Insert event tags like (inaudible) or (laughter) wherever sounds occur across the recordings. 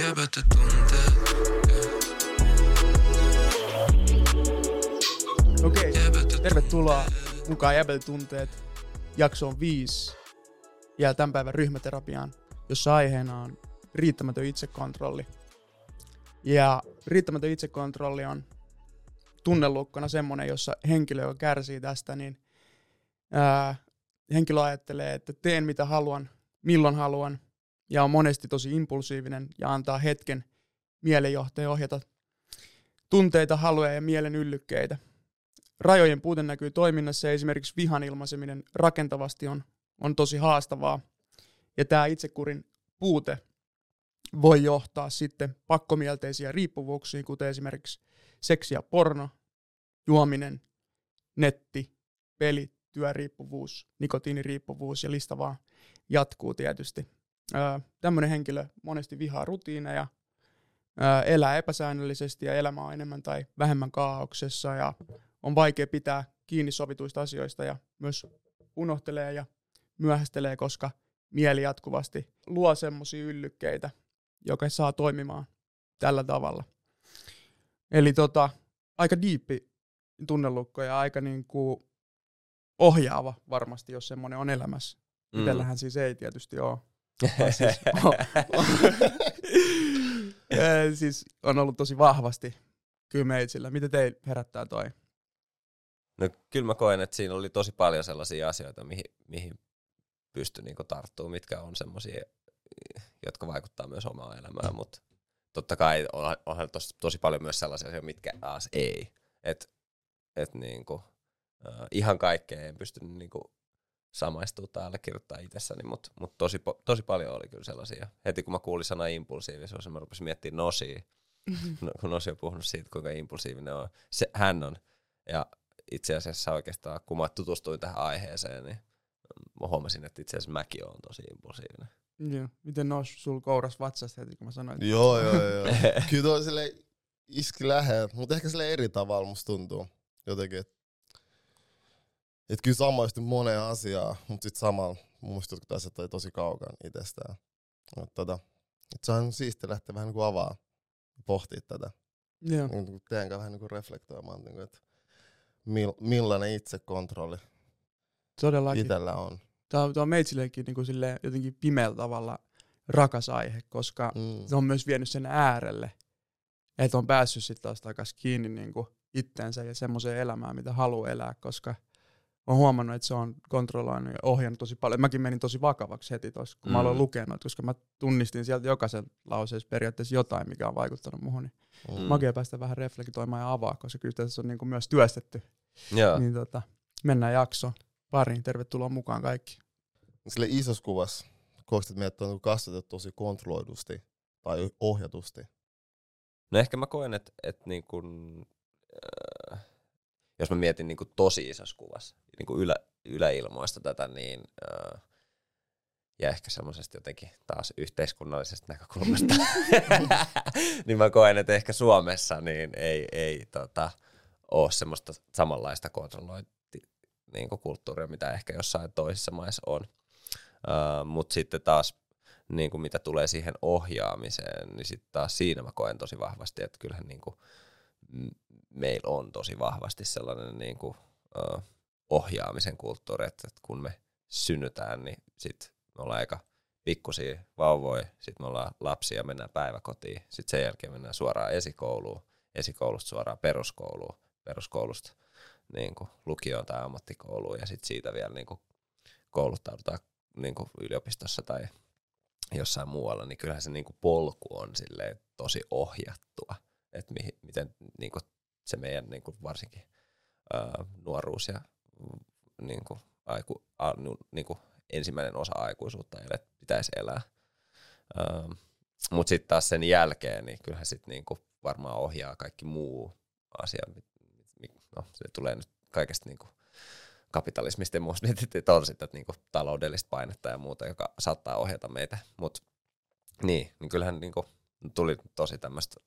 Jäbätä tunteet. Okei, Jäbätä tervetuloa mukaan Jäbätä tunteet jaksoon 5 ja tämän päivän ryhmäterapiaan, jossa aiheena on riittämätön itsekontrolli. Ja riittämätön itsekontrolli on tunnelukkona semmoinen, jossa henkilö, joka kärsii tästä, niin ää, henkilö ajattelee, että teen mitä haluan, milloin haluan, ja on monesti tosi impulsiivinen ja antaa hetken mielenjohtaja ohjata tunteita, haluja ja mielen yllykkeitä. Rajojen puute näkyy toiminnassa ja esimerkiksi vihan ilmaiseminen rakentavasti on, on tosi haastavaa. Ja tämä itsekurin puute voi johtaa sitten pakkomielteisiä riippuvuuksia, kuten esimerkiksi seksi ja porno, juominen, netti, pelit, työriippuvuus, nikotiiniriippuvuus ja lista vaan jatkuu tietysti. Tämmöinen henkilö monesti vihaa rutiineja, elää epäsäännöllisesti ja elämä on enemmän tai vähemmän kaauksessa ja on vaikea pitää kiinni sovituista asioista ja myös unohtelee ja myöhästelee, koska mieli jatkuvasti luo semmoisia yllykkeitä, joka saa toimimaan tällä tavalla. Eli tota, aika diippi tunnelukko ja aika niinku ohjaava varmasti, jos semmoinen on elämässä. Mm. Itsellähän siis ei tietysti ole. Siis, on, (laughs) on, siis on ollut tosi vahvasti kyllä meitsillä. Mitä teillä herättää toi? No kyllä mä koen, että siinä oli tosi paljon sellaisia asioita, mihin, mihin pystyi niinku tarttumaan, mitkä on semmoisia, jotka vaikuttaa myös omaan elämään, mutta totta kai on, onhan tosi, tosi paljon myös sellaisia asioita, mitkä taas ei. Et, et niinku, uh, ihan kaikkea en pystynyt niinku samaistua tai allekirjoittaa itsessäni, mutta mut tosi, tosi paljon oli kyllä sellaisia. Heti kun mä kuulin sana impulsiivisuus, mä rupesin miettimään Nosia, no, kun Nosi on puhunut siitä, kuinka impulsiivinen on. Se, hän on. Ja itse asiassa oikeastaan, kun mä tutustuin tähän aiheeseen, niin mä huomasin, että itse asiassa mäkin olen tosi impulsiivinen. Joo. Miten nousi sul kouras vatsasta heti, kun mä sanoin? että- Joo, joo, joo. Kyllä tuo sille iski lähellä, mutta ehkä sille eri tavalla musta tuntuu jotenkin, että et kyllä samaistui moneen asiaan, mutta sitten samalla mielestä jotkut asiat oli tosi kaukana itsestään. Et tota, et se on siistiä lähteä vähän niin kuin avaa pohtia tätä. Joo. Niin kuin teidän kanssa vähän niin kuin reflektoimaan, niin kuin, että mil, millainen itsekontrolli Todellakin. itsellä on. Tämä on, tämä on meitsillekin niin kuin silleen jotenkin pimeällä tavalla rakas aihe, koska Mm. se on myös vienyt sen äärelle, että on päässyt sitten taas takaisin kiinni niin kuin itteensä ja semmoiseen elämään, mitä haluaa elää, koska on huomannut, että se on kontrolloinut ja ohjannut tosi paljon. Mäkin menin tosi vakavaksi heti tuossa, kun mm. mä aloin Mm. lukea noita, koska mä tunnistin sieltä jokaisen lauseessa periaatteessa jotain, mikä on vaikuttanut muhun. Niin Mm. Magia päästä vähän reflektoimaan ja avaa, koska kyllä tässä on niin kuin myös työstetty. Joo. Niin tota, mennään jaksoon pariin. Tervetuloa mukaan kaikki. Sille isossa kuvassa, koeksit, että meidät on kasvatettu tosi kontrolloidusti tai ohjatusti. No ehkä mä koen, että, että niin kun, jos mä mietin niin kun tosi isossa kuvassa, niin kun ylä, yläilmoista tätä, niin äh, ja ehkä semmoisesta jotenkin taas yhteiskunnallisesta näkökulmasta, (laughs) niin mä koen, että ehkä Suomessa niin ei, ei tota, ole semmoista samanlaista kontrollointi niin kulttuuria, mitä ehkä jossain toisissa maissa on. Uh, Mutta sitten taas niin kuin mitä tulee siihen ohjaamiseen, niin sitten taas siinä mä koen tosi vahvasti, että kyllähän niin kuin m- meillä on tosi vahvasti sellainen niin kuin, uh, ohjaamisen kulttuuri, että, että kun me synnytään, niin sitten me ollaan aika pikkusia vauvoja, sitten me ollaan lapsia mennään päiväkotiin, sitten sen jälkeen mennään suoraan esikouluun, esikoulusta suoraan peruskouluun, peruskoulusta niin kuin lukioon tai ammattikouluun ja sitten siitä vielä niin kuin kouluttaudutaan niin kuin yliopistossa tai jossain muualla, niin kyllähän se niin kuin polku on tosi ohjattua, että mihin, miten niin kuin se meidän niin kuin varsinkin ää, nuoruus ja mm, niin kuin, aiku, a, niin kuin ensimmäinen osa aikuisuutta ele, pitäisi elää. Mutta sitten taas sen jälkeen, niin kyllähän sitten niin kuin varmaan ohjaa kaikki muu asia. mi- mi- No, se tulee nyt kaikesta niin kuin kapitalismista ja muusta, (laughs) että on sitä niin kuin taloudellista painetta ja muuta, joka saattaa ohjata meitä. Mutta niin, niin kyllähän niin kuin tuli tosi tämmöistä,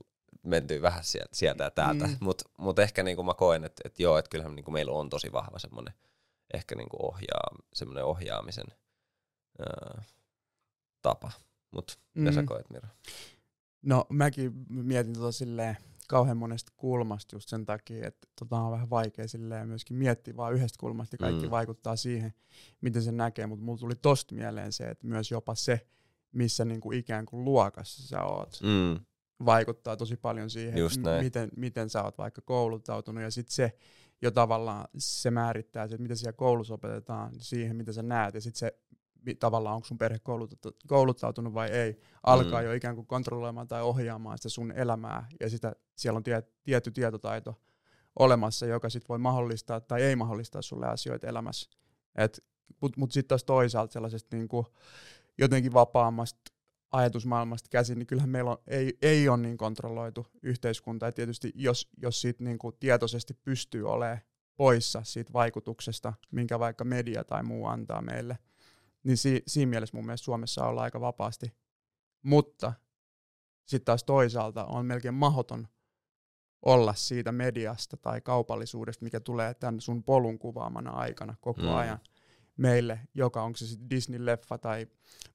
mentyy vähän sieltä, sieltä ja täältä, Mm. mutta mut ehkä niin kuin mä koen, että, että joo, että kyllähän niin kuin meillä on tosi vahva semmoinen ehkä niin kuin ohjaa, semmoinen ohjaamisen ää, tapa. Mutta mitä sä Mm. koet, Mira? No mäkin mietin tota silleen kauhean monesta kulmasta just sen takia, että tota on vähän vaikea silleen myöskin miettiä vaan yhdestä kulmasta ja kaikki mm. vaikuttaa siihen, miten se näkee, mutta mulla tuli tosta mieleen se, että myös jopa se, missä niinku ikään kuin luokassa sä oot, Mm. Vaikuttaa tosi paljon siihen, m- miten, miten sä oot vaikka kouluttautunut ja sitten se jo tavallaan se määrittää se, että mitä siellä koulussa opetetaan siihen, mitä sä näet ja sitten se tavallaan onko sun perhe kouluttautunut vai ei, alkaa Mm. jo ikään kuin kontrolloimaan tai ohjaamaan sitä sun elämää ja sitä, siellä on tie, tietty tietotaito olemassa, joka sitten voi mahdollistaa tai ei mahdollistaa sulle asioita elämässä. Et, Mutta mut sitten taas toisaalta sellaisesta niinku jotenkin vapaammasta ajatusmaailmasta käsin, niin kyllähän meillä on, ei, ei ole niin kontrolloitu yhteiskunta. Ja tietysti jos, jos siitä niin kuin tietoisesti pystyy olemaan poissa siitä vaikutuksesta, minkä vaikka media tai muu antaa meille, niin si, siinä mielessä mun mielestä Suomessa ollaan aika vapaasti. Mutta sitten taas toisaalta on melkein mahdoton olla siitä mediasta tai kaupallisuudesta, mikä tulee tämän sun polun kuvaamana aikana koko Mm. ajan meille, joka onko se sitten Disney-leffa tai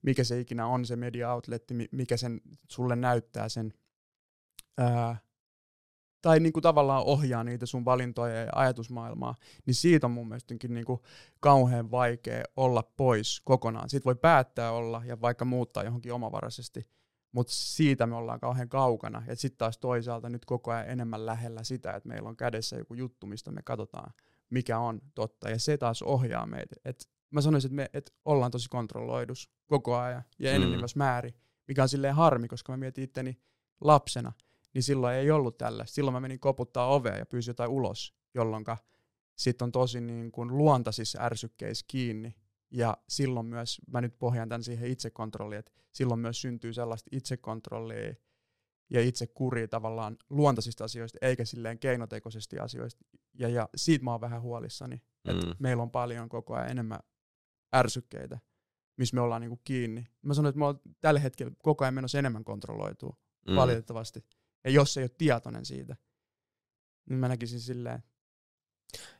mikä se ikinä on se media-outletti, mi- mikä sen sulle näyttää sen, ää, tai niinku tavallaan ohjaa niitä sun valintoja ja ajatusmaailmaa, niin siitä on mun mielestäkin niinku kauhean vaikea olla pois kokonaan. Siitä voi päättää olla ja vaikka muuttaa johonkin omavaraisesti, mutta siitä me ollaan kauhean kaukana. Ja sitten taas toisaalta nyt koko ajan enemmän lähellä sitä, että meillä on kädessä joku juttu, mistä me katsotaan, mikä on totta. Ja se taas ohjaa meitä. Et mä sanoisin, että me et ollaan tosi kontrolloidus koko ajan ja Mm. enenevässä määrin, mikä on silleen harmi, koska mä mietin itteni lapsena, niin silloin ei ollut tällaista. Silloin mä menin koputtaa ovea ja pyysin jotain ulos, jolloin sitten on tosi niin kuin luontaisissa ärsykkeissä kiinni. Ja silloin myös, mä nyt pohjaan tämän siihen itsekontrolliin, että silloin myös syntyy sellaista itsekontrollia ja itsekuria tavallaan luontaisista asioista, eikä silleen keinotekoisesti asioista. Ja, ja siitä mä oon vähän huolissani, että Mm. meillä on paljon koko ajan enemmän ärsykkeitä, missä me ollaan niinku kiinni. Mä sanoin, että me ollaan tällä hetkellä koko ajan menossa enemmän kontrolloitua, Mm. mm. valitettavasti. Ja jos ei ole tietoinen siitä, niin mä näkisin silleen,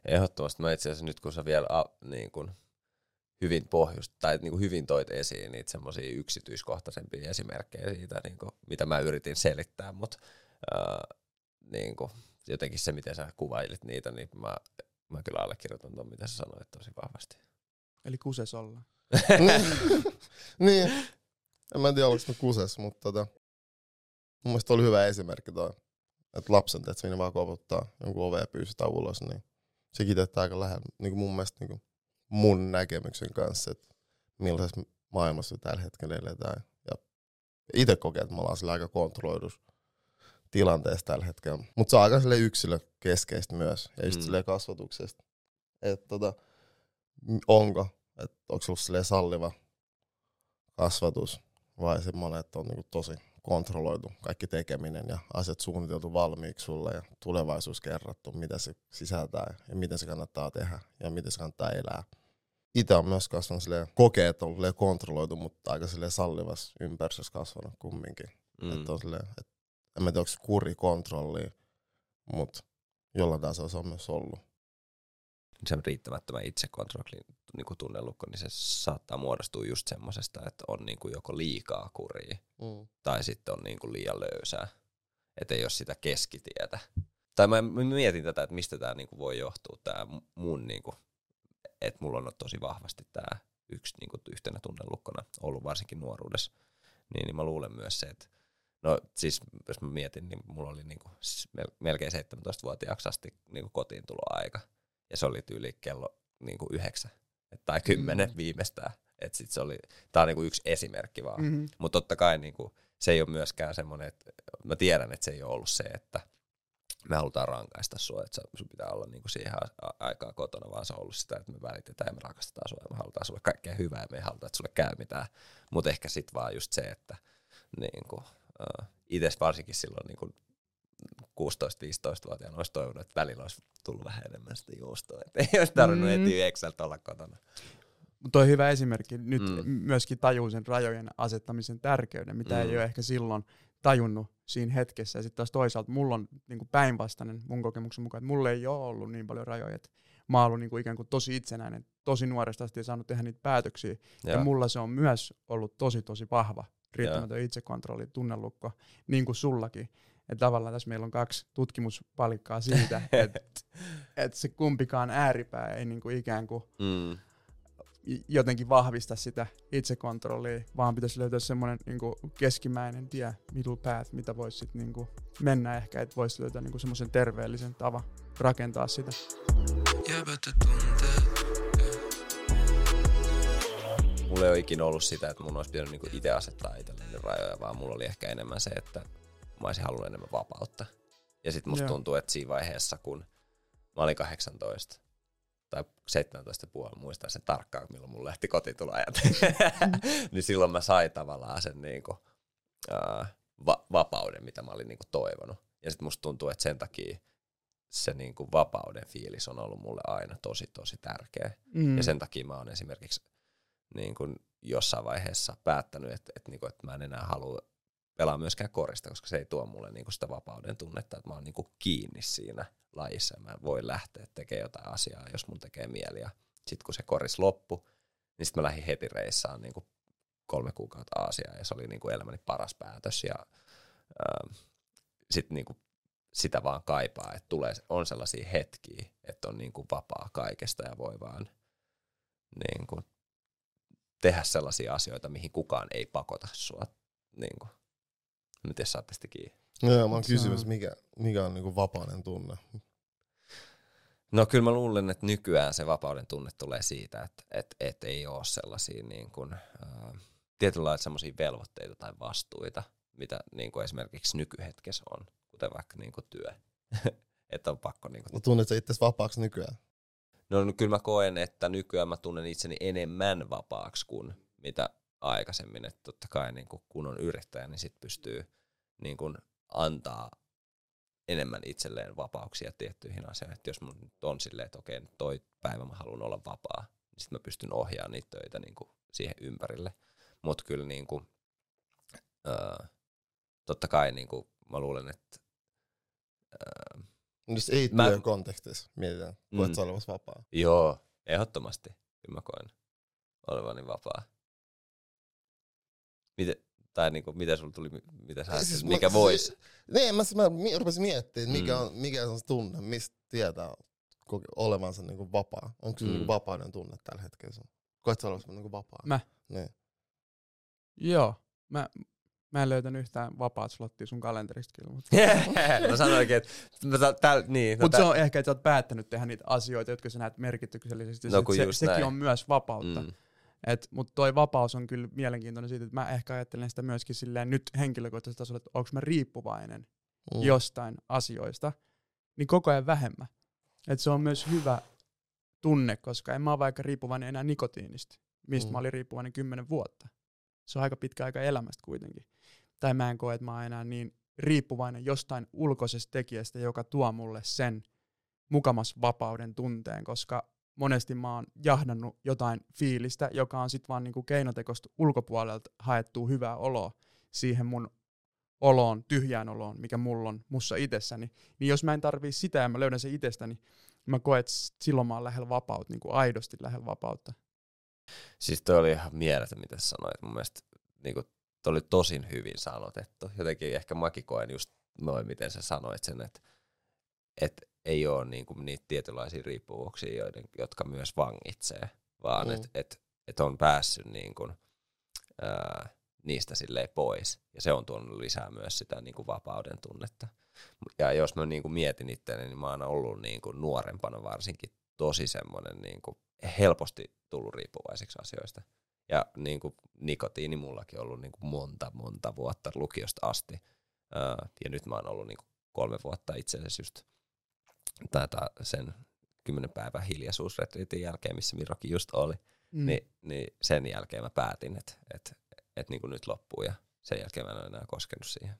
Ehdottomasti. Mä itse asiassa nyt kun sä vielä a, niin kun hyvin pohjust, tai niin kuin hyvin toit esiin niitä semmoisia yksityiskohtaisempia esimerkkejä siitä, niin kuin, mitä mä yritin selittää, mutta äh, niin kuin, jotenkin se, miten sä kuvailit niitä, niin mä, mä kyllä allekirjoitan tuon, mitä sä sanoit tosi vahvasti. eli kuses ollaan. (laughs) niin. En mä tiedä, oliko mä kuses, mutta tota, mun mielestä oli hyvä esimerkki toi. Että lapsen, että siinä vaan koputtaa jonkun ovea ja pyysitään ulos, niin se kiteyttää aika lähellä niin kuin mun mielestä niin kuin mun näkemyksen kanssa, että millaisessa maailmassa tällä hetkellä eletään. Ja itse kokee, että me ollaan sillä aika kontrolloidus tilanteessa tällä hetkellä. Mutta se on aika silleen yksilökeskeistä myös, ja just Mm. kasvatuksesta. Että tota, onko, että onko ollut silleen salliva kasvatus vai semmoinen, että on niinku tosi kontrolloitu kaikki tekeminen ja asiat suunniteltu valmiiksi sulle ja tulevaisuus kerrottu, mitä se sisältää ja miten se kannattaa tehdä ja miten se kannattaa elää. Itse on myös kasvanut silleen, kokee, että on silleen kontrolloitu, mutta aika silleen sallivassa ympäristössä kasvanut kumminkin. Mm. Että on silleen, että en mä tiedä, onko se kuri kontrolli, mutta jollain tasolla se on myös ollut. se riittämättömän itsekontrollin niin tunnelukko, niin se saattaa muodostua just semmosesta, että on niin kuin joko liikaa kuria Mm. tai sitten on niin kuin liian löysää. Että ei ole sitä keskitietä. Tai mä mä mietin tätä, että mistä tämä niin kuin voi johtua, tämä mun, niin kuin, että mulla on tosi vahvasti tämä yksi niin kuin yhtenä tunnelukkona ollut varsinkin nuoruudessa. Niin, niin mä luulen myös se, että No siis jos mä mietin, niin mulla oli niinku s- mel- melkein 17-vuotiaaksi asti niinku kotiin aika. Ja se oli tyyli kello niinku yhdeksän et- tai kymmenen Mm. viimeistään. Et sit se oli, tää on niinku yksi esimerkki vaan. Mm-hmm. Mutta totta kai niinku, se ei ole myöskään semmoinen, että mä tiedän, että se ei ole ollut se, että me halutaan rankaista sua, että sun pitää olla niinku siihen aikaan kotona, vaan se on ollut sitä, että me välitetään ja me rakastetaan sua ja me halutaan sulle kaikkea hyvää ja me ei haluta, että sulle käy mitään. Mutta ehkä sit vaan just se, että niinku, uh, itse varsinkin silloin niinku 16-15-vuotiaana olisi toivonut, että välillä olisi tullut vähän enemmän sitä juustoa, että ei olisi tarvinnut Mm. etsiä Exceltä olla kotona. On hyvä esimerkki. Nyt Mm. myöskin tajuu sen rajojen asettamisen tärkeyden, mitä mm. ei ole ehkä silloin tajunnut siinä hetkessä. Ja sitten taas toisaalta mulla on niinku päinvastainen mun kokemuksen mukaan, että mulla ei ole ollut niin paljon rajoja. Et mä oon ollut niinku ikään kuin tosi itsenäinen, tosi nuoresta asti ja saanut tehdä niitä päätöksiä. Ja, ja mulla se on myös ollut tosi tosi vahva riittämätön itsekontrolli, tunnelukko, niin kuin sullakin. Että tavallaan tässä meillä on kaksi tutkimuspalikkaa siitä, (laughs) että et se kumpikaan ääripää ei niinku ikään kuin Mm. Jotenkin vahvista sitä itsekontrollia, vaan pitäisi löytää semmoinen niinku keskimäinen tie, middle path, mitä voisi sit niinku mennä ehkä, että voisi löytää niinku semmoisen terveellisen tavan rakentaa sitä. Mulla ei ole ikinä ollut sitä, että mun olisi pitänyt niinku itse asettaa itselleni rajoja, vaan mulla oli ehkä enemmän se, että mä olisin halunnut enemmän vapautta. Ja sitten musta Joo. tuntuu, että siinä vaiheessa, kun mä olin 18 tai 17 puoli, muistan sen tarkkaan, milloin mun lähti kotitulajat, (laughs) niin silloin mä sain tavallaan sen niinku, ää, va- vapauden, mitä mä olin niinku toivonut. Ja sitten musta tuntuu, että sen takia se niinku vapauden fiilis on ollut mulle aina tosi, tosi tärkeä. Mm. Ja sen takia mä oon esimerkiksi niin kuin jossain vaiheessa päättänyt, että, että, niin kuin, että mä en enää halua pelaa myöskään korista, koska se ei tuo mulle niin kuin sitä vapauden tunnetta, että mä oon niin kuin kiinni siinä lajissa ja mä voin lähteä tekemään jotain asiaa, jos mun tekee mieli. Ja sitten kun se koris loppu, niin sitten mä lähdin heti reissaan niin kuin kolme kuukautta Aasiaan ja se oli niin kuin elämäni paras päätös. Ja ähm, sitten niin kuin sitä vaan kaipaa, että tulee, on sellaisia hetkiä, että on niin kuin vapaa kaikesta ja voi vaan niin kuin, tehdä sellaisia asioita, mihin kukaan ei pakota sua. Niin kuin. Miten saatte sitä kiinni? Joo, mä oon kysymys, mikä, mikä on niinku vapainen tunne. No kyllä mä luulen, että nykyään se vapauden tunne tulee siitä, että et, et ei ole sellaisia niin kuin, äh, tietynlaisia sellaisia velvoitteita tai vastuita, mitä niin kuin esimerkiksi nykyhetkessä on, kuten vaikka niin kuin työ. (laughs) että on pakko niin kuin Mä tunnet sä itse vapaaksi nykyään. No, no kyllä mä koen, että nykyään mä tunnen itseni enemmän vapaaksi kuin mitä aikaisemmin. Että totta kai niin kun, kun on yrittäjä, niin sit pystyy niin kun, antaa enemmän itselleen vapauksia tiettyihin asioihin. Että jos mun nyt on silleen, että okei, nyt toi päivä mä haluan olla vapaa, niin sit mä pystyn ohjaamaan niitä töitä niin kuin siihen ympärille. Mutta kyllä niin kuin, öö, totta kai niin kuin, mä luulen, että öö, Jos ei Mä- työn kontekstissa mietitään, koet Mm. olevasi vapaa. Joo, ehdottomasti. Kyllä mä koen olevani vapaa. Miten, tai niinku, miten sulla tuli, mitä sä Siis siis mä- mikä siis- vois? Niin, mä, mä rupesin miettimään, mikä, Mm. on, mikä on se tunne, mistä tietää olevansa niinku vapaa. Onko se Mm. niinku vapauden tunne tällä hetkellä sun? Koet sä olevasi niinku vapaa? Mä? Niin. Joo, mä, mä en löytänyt yhtään vapaat slottia sun kalenterista kyllä, mutta (laughs) mä sanoinkin, että täl, niin, no, Mutta se on ehkä, että sä oot päättänyt tehdä niitä asioita, jotka sä näet merkityksellisesti. No se, sekin näin. on myös vapautta. Mm. Mutta toi vapaus on kyllä mielenkiintoinen siitä, että mä ehkä ajattelen sitä myöskin silleen nyt henkilökohtaisella tasolla, että onko mä riippuvainen Mm. jostain asioista, niin koko ajan vähemmän. Et se on myös hyvä tunne, koska en mä ole vaikka riippuvainen enää nikotiinista, mistä mm. mä olin riippuvainen kymmenen vuotta. Se on aika pitkä aika elämästä kuitenkin. Tai mä en koe, että mä oon enää niin riippuvainen jostain ulkoisesta tekijästä, joka tuo mulle sen mukamas vapauden tunteen, koska monesti mä oon jahdannut jotain fiilistä, joka on sitten vaan niinku keinotekoista ulkopuolelta haettua hyvää oloa siihen mun oloon, tyhjään oloon, mikä mulla on mussa itsessäni, niin jos mä en tarvii sitä ja mä löydän sen itsestäni, mä koen, että silloin mä oon lähellä vapautta, niin kuin aidosti lähellä vapautta. Siis toi oli ihan mieletön, mitä sanoit. Mun mielestä niinku, toi oli tosin hyvin sanotettu. Jotenkin ehkä mäkin koen just noin, miten sä sanoit sen, että et ei ole niinku niitä tietynlaisia riippuvuuksia, joiden, jotka myös vangitsee, vaan Mm. että et, et on päässyt niinku, ää, niistä silleen pois. Ja se on tuonut lisää myös sitä niinku vapauden tunnetta. Ja jos mä niinku mietin itseäni, niin mä oon ollut niinku nuorempana varsinkin tosi semmoinen niinku helposti tullut riippuvaiseksi asioista. Ja niin kuin nikotiini mullakin on ollut niin kuin monta, monta vuotta lukiosta asti. Ää, ja nyt mä oon ollut niin kuin kolme vuotta itse asiassa just tätä sen kymmenen päivän hiljaisuusretriitin jälkeen, missä Mirokin just oli. Mm. Niin, niin sen jälkeen mä päätin, että et, et niin kuin nyt loppuu ja sen jälkeen mä en ole enää koskenut siihen.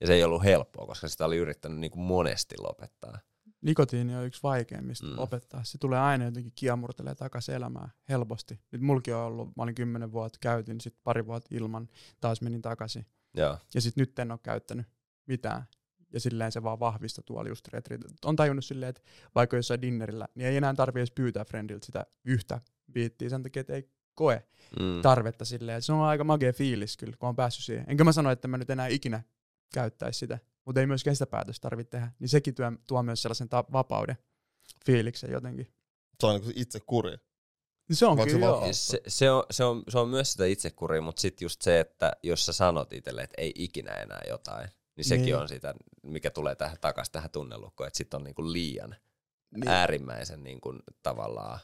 Ja se ei ollut helppoa, koska sitä oli yrittänyt niin kuin monesti lopettaa. Nikotiini on yksi vaikeimmista Mm. lopettaa. Se tulee aina jotenkin kiemurtelee takaisin elämään helposti. Nyt mulki on ollut, mä olin kymmenen vuotta, käytin, sitten pari vuotta ilman, taas menin takaisin. Joo. Ja sitten nyt en ole käyttänyt mitään. Ja silleen se vaan vahvistui tuolla just retreat. On tajunnut silleen, että vaikka jossain dinnerillä, niin ei enää tarvitse edes pyytää friendiltä sitä yhtä biittiä sen takia, että ei koe Mm. tarvetta silleen. Se on aika magea fiilis kyllä, kun on päässyt siihen. Enkä mä sano, että mä nyt enää ikinä käyttäisi sitä, mutta ei myöskään sitä päätöstä tarvitse tehdä. Niin sekin tuo, tuo myös sellaisen ta- vapauden fiiliksen jotenkin. Se on niinku itse kuri. Niin se on Vaikka kyllä se joo. Se, se, on, se, on, se on myös sitä itsekuria, mutta sitten just se, että jos sä sanot itselle, että ei ikinä enää jotain, niin sekin Niin. on sitä, mikä tulee tähän takaisin tähän tunnelukkoon, että sitten on niinku liian Niin. äärimmäisen niinku, tavallaan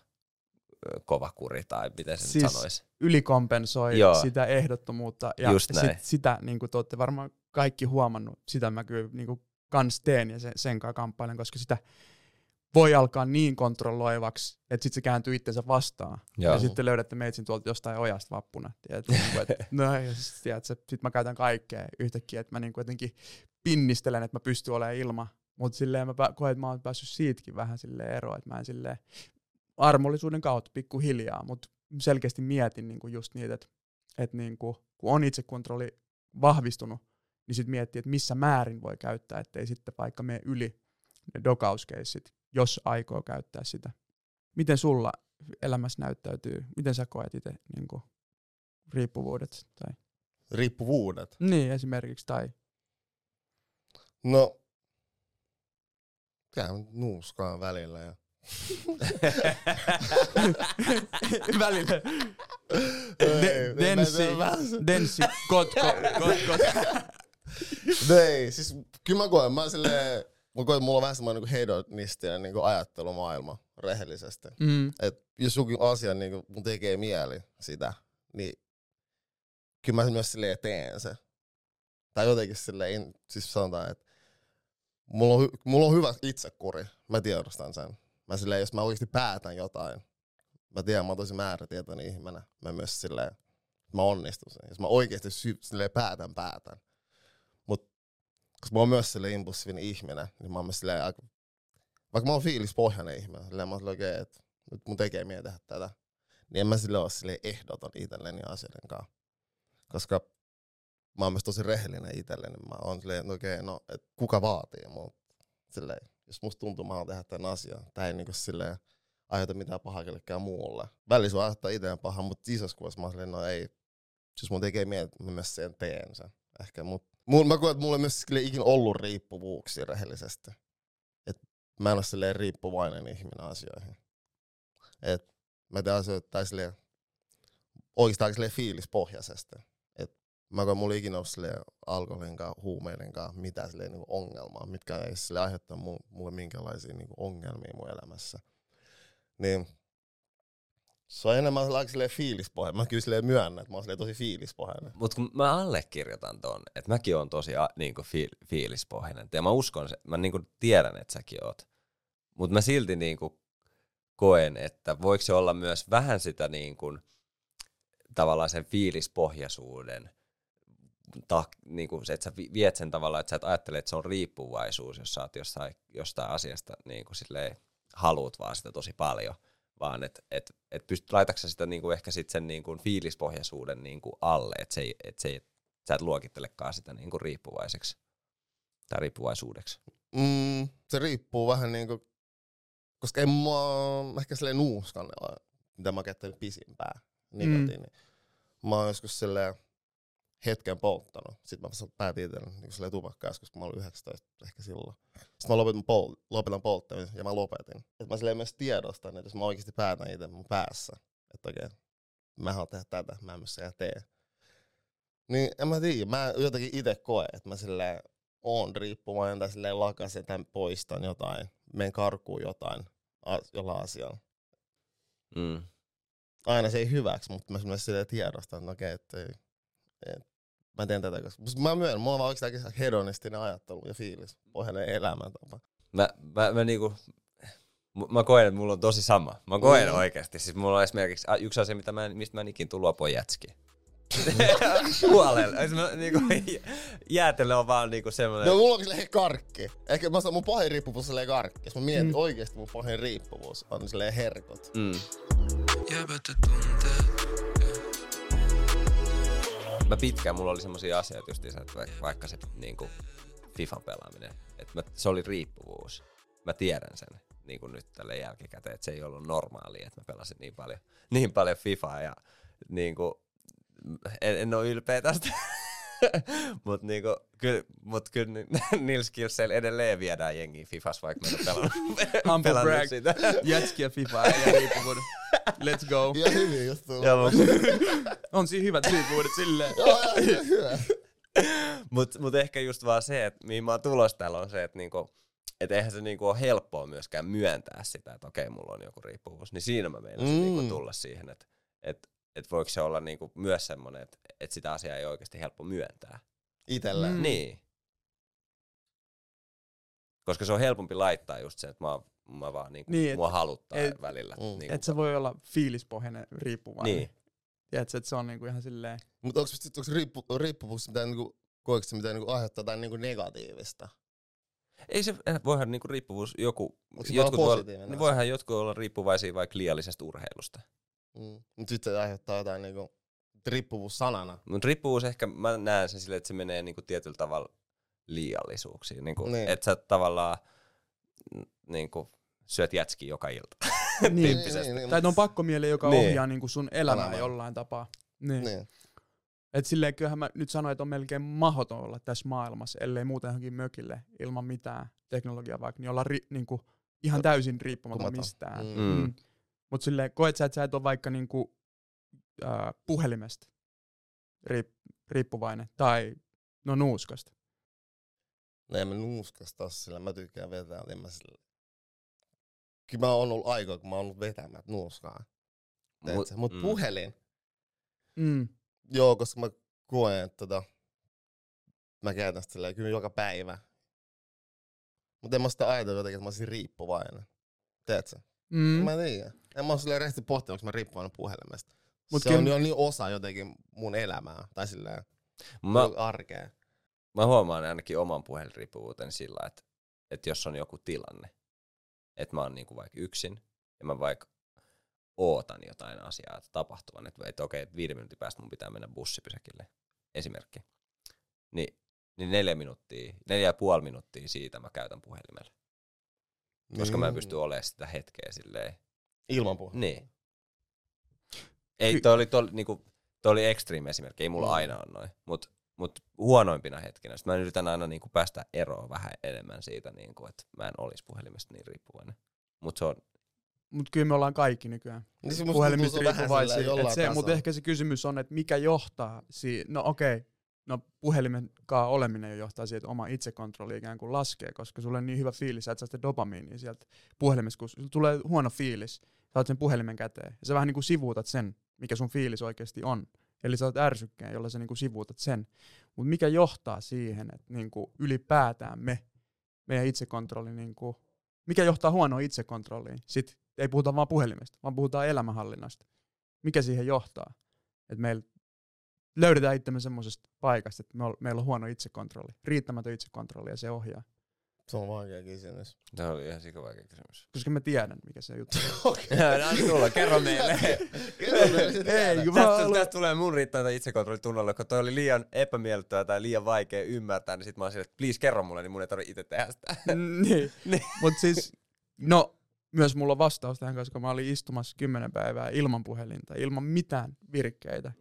kova kuri tai miten se Siis sanoisi. ylikompensoi Joo. sitä ehdottomuutta. Ja Just näin. sit, sitä, niin kuin te olette varmaan kaikki huomannut, sitä mä kyllä niin kuin kans teen ja sen, sen kanssa kamppailen, koska sitä voi alkaa niin kontrolloivaksi, että sitten se kääntyy itsensä vastaan. Joo. Ja sitten löydätte meitsin tuolta jostain ojasta vappuna. Tiedät, niin että, no, ja siis, tiedät, sit mä käytän kaikkea yhtäkkiä, että mä niin kuin jotenkin pinnistelen, että mä pystyn olemaan ilma. Mutta silleen mä koen, että mä oon päässyt siitäkin vähän silleen eroon, että mä en silleen armollisuuden kautta pikkuhiljaa, mutta selkeästi mietin niin kuin just niitä, että, että niin kuin, kun on itsekontrolli vahvistunut, niin sitten miettii, että missä määrin voi käyttää, ettei sitten vaikka mene yli ne dokauskeissit, jos aikoo käyttää sitä. Miten sulla elämässä näyttäytyy? Miten sä koet itse niin kuin, riippuvuudet? Tai? Riippuvuudet. Niin, esimerkiksi. Tai No, käyn nuuskaan välillä ja (laughs) välillä Ei, De- mä- denssi, kotko, kotko. (laughs) No ei, siis kyllä mä koen, mä silleen, että mulla on vähän semmoinen niin hedonistinen niin ajattelumaailma rehellisesti. Mm. Et jos joku asia niin kuin, mun tekee mieli sitä, niin kyllä mä myös silleen teen se. Tai jotenkin silleen, siis sanotaan, että mulla on, mulla on hyvä itsekuri, mä tiedostan sen. Mä silleen, jos mä oikeasti päätän jotain, mä tiedän, mä oon tosi määrätietoinen ihminen. Mä myös silleen, mä onnistun sen. Jos mä oikeasti sy- silleen päätän, päätän. Koska mä oon myös silleen impulsiivinen ihminen, niin mä oon myös silleen aika, vaikka mä oon fiilispohjainen ihminen, silleen mä oon silleen, että nyt mun tekee mieli tehdä tätä, niin en mä sille ole silleen ehdoton itselleni asioiden kanssa. Koska mä oon myös tosi rehellinen itselleni. Mä oon silleen, no okei, no, et kuka vaatii mut? Silleen, jos musta tuntuu, mä haluan tehdä tämän asian. Tää ei niinku silleen aiheuta mitään pahaa kellekään muulle. Välillä se aiheuttaa itseään pahaa, mutta isossa kuvassa mä oon silleen, no ei, jos mun tekee mieli, mä myös sen teen sen. Ehkä, mut mä koen, että mulla ei myös ikinä ollut riippuvuuksia rehellisesti. Et mä en ole riippuvainen ihminen asioihin. Et mä teen asioita tai silleen, oikeastaan silleen fiilispohjaisesti. Et mä koen, mulla ei ikinä ollut alkoholin kanssa, huumeiden kanssa mitään silleen niinku ongelmaa, mitkä ei sille aiheuttaa mu- mulle minkälaisia niinku ongelmia mun elämässä. Niin se on enemmän silleen fiilispohjainen. Mä kyllä silleen myönnän, että mä oon tosi fiilispohjainen. Mutta kun mä allekirjoitan ton, että mäkin oon tosi a, niinku fiil, fiilispohjainen. Ja mä uskon, se, mä niinku tiedän, että säkin oot. Mutta mä silti niinku koen, että voiko se olla myös vähän sitä niinku, tavallaan sen fiilispohjaisuuden, ta, niinku, se, että sä vi- viet sen tavallaan, että sä et ajattele, että se on riippuvaisuus, jos sä oot jostain, jostain asiasta niinku silleen, haluut vaan sitä tosi paljon, vaan että et, et pystyt, laitatko sä sitä niinku ehkä sit sen niinku fiilispohjaisuuden niinku alle, että se, ei- et se, ei- sä et luokittelekaan sitä niinku riippuvaiseksi tai riippuvaisuudeksi. Mm, se riippuu vähän niinku, koska ei mua ehkä silleen nuuskan, mitä mä oon käyttänyt pisimpää nikotiini. Mm. Mä oon joskus silleen hetken polttanut. Sitten mä päätin itse niin silleen tupakkaa, koska mä olin 19 ehkä silloin. Sitten mä lopetin, pol- lopetan polttamisen ja mä lopetin. Et mä silleen myös tiedostan, että jos mä oikeasti päätän itse mun päässä, että okei, mä haluan tehdä tätä, mä en myös sitä tee. Niin en mä tiedä, mä jotenkin itse koen, että mä silleen on riippuvainen tai silleen lakasen tai poistan jotain, menen karkuun jotain jollain asialla. Mm. Aina se ei hyväksi, mutta mä myös silleen tiedostan, että okei, että ei, et, mä teen tätä, koska mä myönnän, mulla on vaan oikeastaan hedonistinen ajattelu ja fiilis, pohjainen elämäntapa. Mä, mä, mä niinku, mä koen, että mulla on tosi sama. Mä koen Mm. oikeasti. Siis mulla on esimerkiksi yksi asia, mitä mä en, mistä mä en ikin tullut luopua jätski. (laughs) Siis mä, niinku, (laughs) jäätelö on vaan niinku semmoinen... No mulla on silleen karkki. Ehkä mä sanon, mun pahin riippuvuus on silleen karkki. Jos mä mietin, Mm. oikeesti mun pahin riippuvuus on silleen herkot. Mm. Jäbätä tuntee. Mä pitkään, mulla oli semmosia asioita justiinsa, että vaikka, vaikka se niinku FIFAn pelaaminen, että mä, se oli riippuvuus. Mä tiedän sen niin kuin nyt tälle jälkikäteen, että se ei ollut normaalia, että mä pelasin niin paljon, niin paljon FIFAa ja niinku, en, en ole ylpeä tästä. (laughs) (laughs) mut niinku, kyllä, mut kyllä ni- (laughs) niillä skillseillä edelleen viedään jengiä Fifas, vaikka ole pelannut, (laughs) Humble pelannut brag. sitä. Jetski ja FIFA ja riippuvuudet. Let's go. Ja hyvin just tullut. On siinä hyvät riippuvuudet silleen. Joo, joo, hyvä. mut, mut ehkä just vaan se, että mihin mä oon tulossa täällä on se, että niinku, et eihän se niinku ole helppoa myöskään myöntää sitä, että okei, mulla on joku riippuvuus. Niin siinä mä meinasin Mm. niinku tulla siihen, että et, et voiko se olla niinku myös semmoinen, että et sitä asiaa ei oikeasti helppo myöntää. Itellä. Mm. Niin. Koska se on helpompi laittaa just se, että mä, mä vaan niinku, Niin, et- mua haluttaa et- välillä. Mm. Niinku, Et se voi olla fiilispohjainen riippuvainen. Niin. Tiedätkö, että se on niinku ihan silleen... Mutta onko, onko riippu, riippuvuus mitä niinku, koetko se mitä niinku aiheuttaa jotain niinku negatiivista? Ei se, eh, voihan niinku riippuvuus joku, Onko se jotkut, voi, niin voihan jotkut olla riippuvaisia vaikka liiallisesta urheilusta. Mm. Mutta sitten se aiheuttaa jotain niinku, riippuvuus sanana. Mutta riippuvuus ehkä, mä näen sen silleen, että se menee niinku tietyllä tavalla liiallisuuksiin. Niinku, Niin. niin. Että sä tavallaan niinku, syöt jätskiä joka ilta. (laughs) Niin. Tyyppisesti. Tai että on pakkomieli, joka Niin. ohjaa niinku sun elämää Elämää. jollain tapaa. Niin. Niin. Et silleen kyllähän mä nyt sanoin, että on melkein mahdoton olla tässä maailmassa, ellei muuten johonkin mökille ilman mitään teknologiaa vaikka, niin olla ri, niinku, ihan täysin riippumaton Kumaton. mistään. Mm. Mm. Mutta silleen, koet sä, että sä et ole vaikka niinku, äh, puhelimesta riip, riippuvainen tai no nuuskasta. No en mä nuuskas taas sillä, mä tykkään vetää, niin mä sillä. Kyllä mä oon ollut aikaa, kun mä oon ollut vetämät nuuskaa. Mut, Mut mm. puhelin, Mm. joo, koska mä koen, että tota, mä käytän sitä silleen kyllä joka päivä. Mutta en mä sitä ajatella jotenkin, että mä olisin riippuvainen. Tiedätkö? Mm. Mä en tiedä. En mä oo silleen rehti pohtinut, onko mä riippuvainen puhelimesta. Mut se kyllä- on jo niin osa jotenkin mun elämää, tai silleen Mä, arkea. mä huomaan ainakin oman puhelinriippuvuuteni sillä, että, että jos on joku tilanne, että mä oon niinku vaikka yksin ja mä vaikka ootan jotain asiaa tapahtuvan, että, että okei, että viiden minuutin päästä mun pitää mennä bussipysäkille, esimerkki. Niin, niin neljä minuuttia, neljä ja puoli minuuttia siitä mä käytän puhelimella. Koska mä en pysty olemaan sitä hetkeä silleen. Ilman puhelin. Niin. Ei, toi oli, toi, oli, niinku, toi oli extreme esimerkki, ei mulla Mm. aina ole noin. Mut, mut huonoimpina hetkinä. Sitten mä yritän aina niinku päästä eroon vähän enemmän siitä, niinku, että mä en olisi puhelimesta niin riippuvainen. Mut se on, Mutta kyllä me ollaan kaikki nykyään Niin puhelimista on riippuvaisia. mutta ehkä se kysymys on, että mikä johtaa siihen. No okei, no puhelimen kanssa oleminen jo johtaa siihen, että oma itsekontrolli ikään kuin laskee, koska sulla on niin hyvä fiilis, sä et saa sitä dopamiinia sieltä puhelimesta, kun tulee huono fiilis, sä oot sen puhelimen käteen, ja sä vähän niin kuin sivuutat sen, mikä sun fiilis oikeasti on. Eli sä oot ärsykkeen, jolla sä niin kuin sivuutat sen. Mutta mikä johtaa siihen, että niin kuin ylipäätään me, meidän itsekontrolli, niin kuin, mikä johtaa huonoon itsekontrolliin? Sitten ei puhuta vaan puhelimesta, vaan puhutaan elämänhallinnasta. Mikä siihen johtaa? Että meillä löydetään itsemme semmoisesta paikasta, että me ol- meillä on huono itsekontrolli, riittämätön itsekontrolli ja se ohjaa. Se on vaikea kysymys. se oli ihan sikavaikea kysymys. Koska mä tiedän, mikä se juttu on. (laughs) Anna tulla, kerro meille. (laughs) Kerro meille se Ei, kun Tästä, haluan- tästä tulee mun riittävä itsekontrollitunnolle, kun toi oli liian epämiellyttävää tai liian vaikea ymmärtää, niin sit mä oon että please kerro mulle, niin mun ei tarvitse itse tehdä sitä. (laughs) niin. Niin. Mutta siis, no, myös mulla on vastaus tähän, koska mä olin istumassa kymmenen päivää ilman puhelinta, ilman mitään virkkeitä.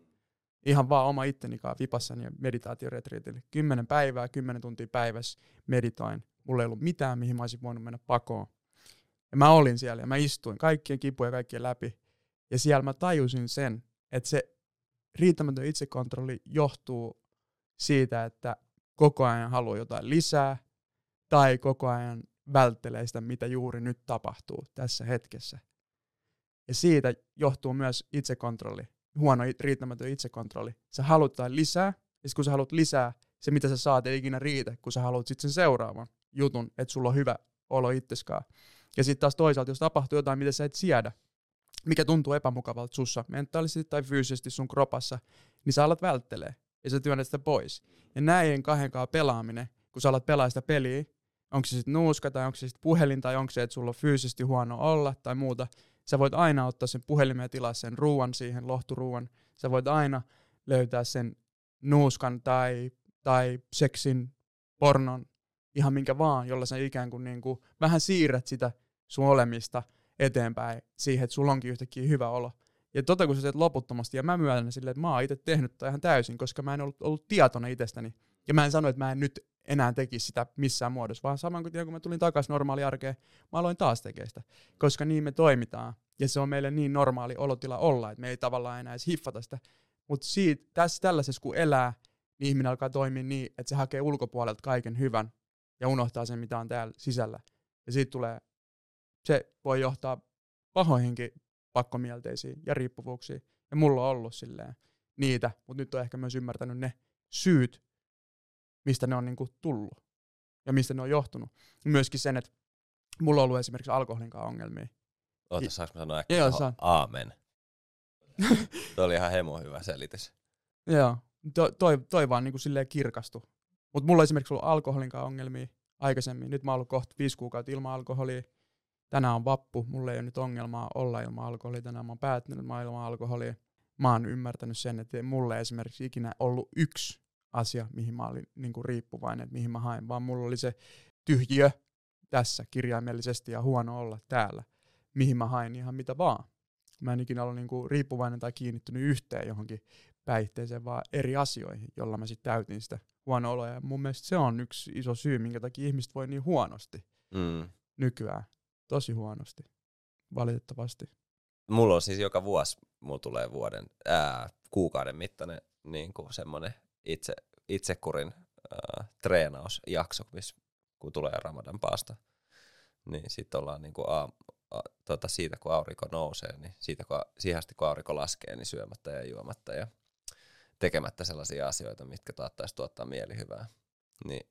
Ihan vaan oma itteni kanssa vipassani ja meditaatioretriitille. Kymmenen päivää, kymmenen tuntia päivässä meditoin. Mulla ei ollut mitään, mihin mä olisin voinut mennä pakoon. Ja mä olin siellä ja mä istuin kaikkien kipuja kaikkien läpi. Ja siellä mä tajusin sen, että se riittämätön itsekontrolli johtuu siitä, että koko ajan haluaa jotain lisää tai koko ajan välttelee sitä, mitä juuri nyt tapahtuu tässä hetkessä. Ja siitä johtuu myös itsekontrolli, huono it- riittämätön itsekontrolli. Sä haluat jotain lisää, ja kun sä haluat lisää, se mitä sä saat ei ikinä riitä, kun sä haluat sitten sen seuraavan jutun, että sulla on hyvä olo itseskaan. Ja sitten taas toisaalta, jos tapahtuu jotain, mitä sä et siedä, mikä tuntuu epämukavalta sussa, mentaalisesti tai fyysisesti sun kropassa, niin sä alat välttelee ja sä työnnät sitä pois. Ja näiden kahden kanssa pelaaminen, kun sä alat pelaa sitä peliä, onko se sitten nuuska tai onko se sitten puhelin tai onko se, että sulla on fyysisesti huono olla tai muuta, sä voit aina ottaa sen puhelimen ja tilaa sen ruuan siihen, lohturuuan. Sä voit aina löytää sen nuuskan tai, tai seksin, pornon, ihan minkä vaan, jolla sä ikään kuin, niin kuin vähän siirrät sitä sun olemista eteenpäin siihen, että sulla onkin yhtäkkiä hyvä olo. Ja tota kun sä teet loputtomasti, ja mä myönnän silleen, että mä oon itse tehnyt tätä ihan täysin, koska mä en ollut, ollut tietoinen itsestäni. Ja mä en sano, että mä en nyt enää tekisi sitä missään muodossa, vaan saman kuin kun mä tulin takaisin normaali arkeen, mä aloin taas tekemään sitä, koska niin me toimitaan. Ja se on meille niin normaali olotila olla, että me ei tavallaan enää edes hiffata sitä. Mutta tässä tällaisessa kun elää, niin ihminen alkaa toimia niin, että se hakee ulkopuolelta kaiken hyvän ja unohtaa sen, mitä on täällä sisällä. Ja siitä tulee, se voi johtaa pahoihinkin pakkomielteisiin ja riippuvuuksiin. Ja mulla on ollut silleen niitä, mutta nyt on ehkä myös ymmärtänyt ne syyt, mistä ne on niinku tullut ja mistä ne on johtunut. Myöskin sen, että mulla on ollut esimerkiksi alkoholin kanssa ongelmia. Oota, saanko mä sanoa äkkiä Joo, saan. aamen? (laughs) Tuo oli ihan hemo hyvä selitys. Joo, to, toi, toi vaan niinku silleen kirkastu. Mutta mulla on esimerkiksi ollut alkoholin kanssa ongelmia aikaisemmin. Nyt mä oon ollut kohta viisi kuukautta ilman alkoholia. Tänään on vappu, mulla ei ole nyt ongelmaa olla ilman alkoholia. Tänään mä oon päättänyt, että mä oon ilman alkoholia. Mä oon ymmärtänyt sen, että ei mulle esimerkiksi ikinä ollut yksi asia, mihin mä olin niinku riippuvainen, että mihin mä hain, vaan mulla oli se tyhjiö tässä kirjaimellisesti ja huono olla täällä, mihin mä hain ihan mitä vaan. Mä en ikinä ollut niinku riippuvainen tai kiinnittynyt yhteen johonkin päihteeseen, vaan eri asioihin, jolla mä sitten täytin sitä huono oloa. Ja mun mielestä se on yksi iso syy, minkä takia ihmiset voi niin huonosti Mm. nykyään. Tosi huonosti, valitettavasti. Mulla on siis joka vuosi, mulla tulee vuoden, ää, kuukauden mittainen niin kuin semmoinen itse, itsekurin ää, treenausjakso, missä kun tulee Ramadan paasta, niin sitten ollaan niin kuin a, a, tota, siitä, kun aurinko nousee, niin siitä, kun, siihen asti, kun aurinko laskee, niin syömättä ja juomatta ja tekemättä sellaisia asioita, mitkä taattaisi tuottaa mielihyvää. Niin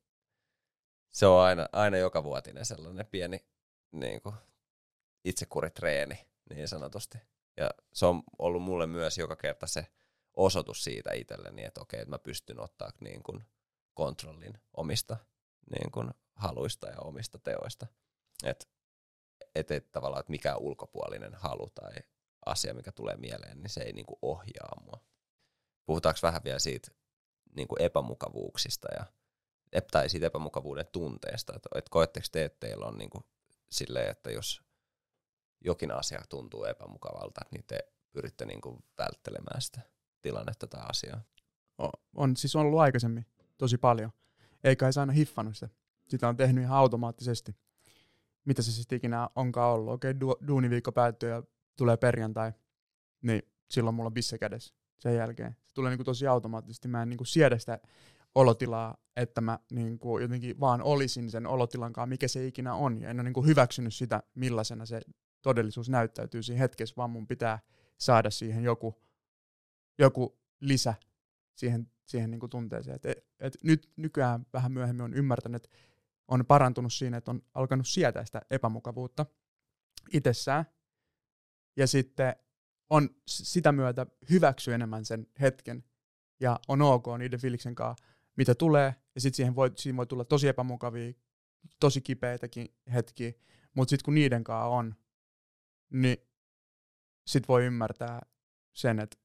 se on aina, aina joka vuotinen sellainen pieni niin kuin, itsekuritreeni niin sanotusti. Ja se on ollut mulle myös joka kerta se osoitus siitä itselleni, että okei, että mä pystyn ottaa niin kuin kontrollin omista niin kuin haluista ja omista teoista. Että et, et tavallaan, että mikä ulkopuolinen halu tai asia, mikä tulee mieleen, niin se ei niin kuin ohjaa mua. Puhutaanko vähän vielä siitä niin kuin epämukavuuksista ja tai siitä epämukavuuden tunteesta, että et koetteko te, että teillä on niin kuin silleen, että jos jokin asia tuntuu epämukavalta, niin te pyritte niin kuin välttelemään sitä tilannetta tai asiaa. O- on siis ollut aikaisemmin tosi paljon. Eikä se aina hiffannut sitä. Sitä on tehnyt ihan automaattisesti. Mitä se sitten ikinä onkaan ollut. Okei, du- duuniviikko päättyy ja tulee perjantai, niin silloin mulla on bisse kädessä sen jälkeen. Se tulee niinku tosi automaattisesti. Mä en niinku siedä sitä olotilaa, että mä niinku jotenkin vaan olisin sen olotilankaan, mikä se ikinä on. Ja en ole niinku hyväksynyt sitä, millaisena se todellisuus näyttäytyy siinä hetkessä, vaan mun pitää saada siihen joku, joku lisä siihen, siihen niin kuin tunteeseen. Et, et nyt nykyään vähän myöhemmin on ymmärtänyt, että on parantunut siinä, että on alkanut sietää sitä epämukavuutta itsessään. Ja sitten on sitä myötä hyväksy enemmän sen hetken ja on ok niiden fiiliksen kanssa, mitä tulee. Ja sitten siihen voi, siihen voi tulla tosi epämukavia, tosi kipeitäkin hetkiä. Mutta sitten kun niiden kanssa on, niin sit voi ymmärtää sen, että et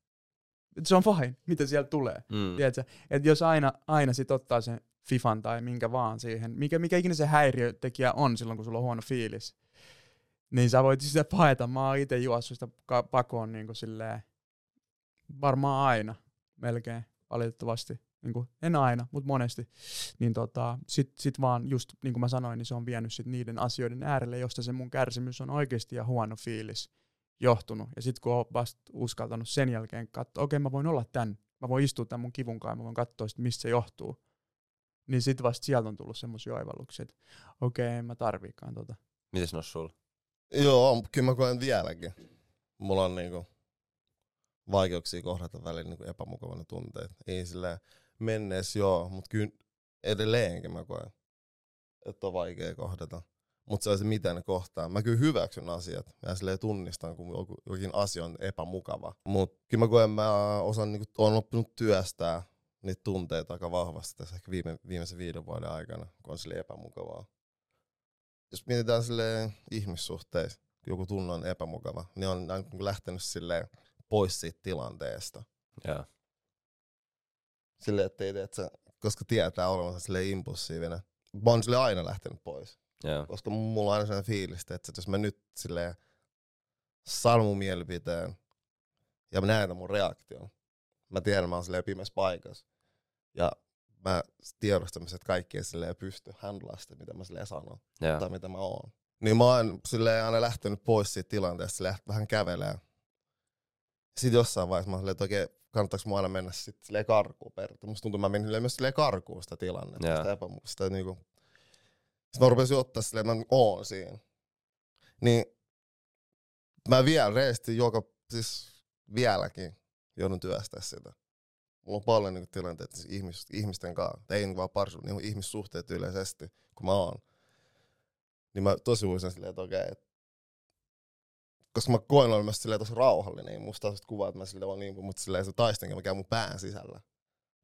se on fine, (laughs) mitä sieltä tulee. Mm. Tiedätkö? Että jos aina, aina sit ottaa sen Fifan tai minkä vaan siihen, mikä, mikä ikinä se häiriötekijä on silloin, kun sulla on huono fiilis, niin sä voit sitä paeta. Mä oon itse juossut sitä pakoon niin kuin silleen, varmaan aina, melkein, valitettavasti. Niin kuin, en aina, mutta monesti. Niin tota, sit, sit vaan, just niin kuin mä sanoin, niin se on vienyt sit niiden asioiden äärelle, josta se mun kärsimys on oikeasti ja huono fiilis johtunut. Ja sitten kun oon vasta uskaltanut sen jälkeen katsoa, okei mä voin olla tän, mä voin istua tämän mun kivun kanssa, mä voin katsoa, sit, mistä se johtuu. Niin sitten vasta sieltä on tullut semmoisia oivalluksia, että okei, en mä tarviikaan tota. Mites no sulla? Joo, kyllä mä koen vieläkin. Mulla on niinku vaikeuksia kohdata välillä niinku epämukavana tunteet. Ei sillä menneessä joo, mutta kyllä edelleenkin mä koen, että on vaikea kohdata. Mutta se on se, ne kohtaa. Mä kyllä hyväksyn asiat ja silleen tunnistan, kun joku, jokin asia on epämukava. Mutta kyllä mä koen, mä osaan, niinku, on oppinut työstää niitä tunteita aika vahvasti tässä ehkä viime, viimeisen viiden vuoden aikana, kun on sille epämukavaa. Jos mietitään sille ihmissuhteissa, kun joku tunne on epämukava, niin on niinku lähtenyt silleen pois siitä tilanteesta. Joo. Silleen, että ei sä, koska tietää olevansa sille impulsiivinen. Mä oon sille aina lähtenyt pois. Joo. Koska mulla on aina sellainen fiilis, että jos mä nyt silleen saan mun mielipiteen ja mä näen mun reaktion. Mä tiedän, mä oon silleen pimeässä paikassa. Ja mä tiedostan, että kaikki ei silleen pysty handlaa sitä, mitä mä silleen sanon. Joo. Tai mitä mä oon. Niin mä oon silleen aina lähtenyt pois siitä tilanteesta, silleen vähän kävelee. Sitten jossain vaiheessa mä oon silleen, että oikein, kannattaako mun aina mennä sitten silleen karkuun periaatteessa. Musta tuntuu, että mä menin myös silleen karkuun sitä tilannetta. Joo. Sitä, sitä niinku. Sitten mä rupesin ottaa silleen, että mä oon siinä. Niin mä vielä reesti joka, siis vieläkin joudun työstää sitä. Mulla on paljon niinku tilanteita siis ihmis, ihmisten kanssa, ei niinku vaan parsu, niinku ihmissuhteet yleisesti, kun mä oon. Niin mä tosi usein silleen, että okei, et, koska mä koen olla myös silleen tosi rauhallinen, niin musta on kuvaa, että mä silleen on niin, mutta silleen se taistenkin, mä käyn mun pään sisällä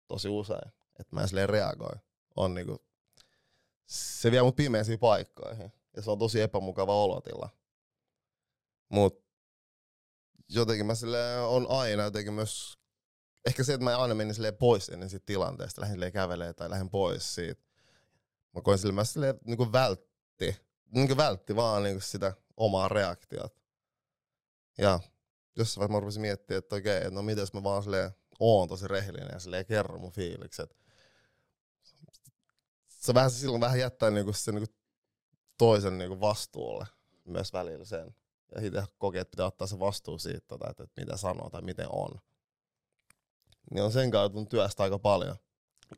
tosi usein, että mä en silleen reagoi. On niinku, se vie mut pimeisiin paikkoihin, ja se on tosi epämukava olotila. Mut jotenkin mä silleen on aina jotenkin myös, ehkä se, että mä aina menin silleen pois ennen siitä tilanteesta, lähdin silleen kävelee tai lähdin pois siitä. Mä koin silleen, mä silleen niinku vältti, niinku vältti vaan niinku sitä omaa reaktiota. Ja jossain vaiheessa mä rupesin miettimään, että okei, no mitäs mä vaan silleen oon tosi rehellinen ja silleen kerron mun fiilikset. Se vähän se silloin vähän jättää niinku se niinku toisen niinku vastuulle myös välillä sen. Ja itse kokee, että pitää ottaa se vastuu siitä, tota, että, että mitä sanoo tai miten on. Niin on sen kautta työstä aika paljon.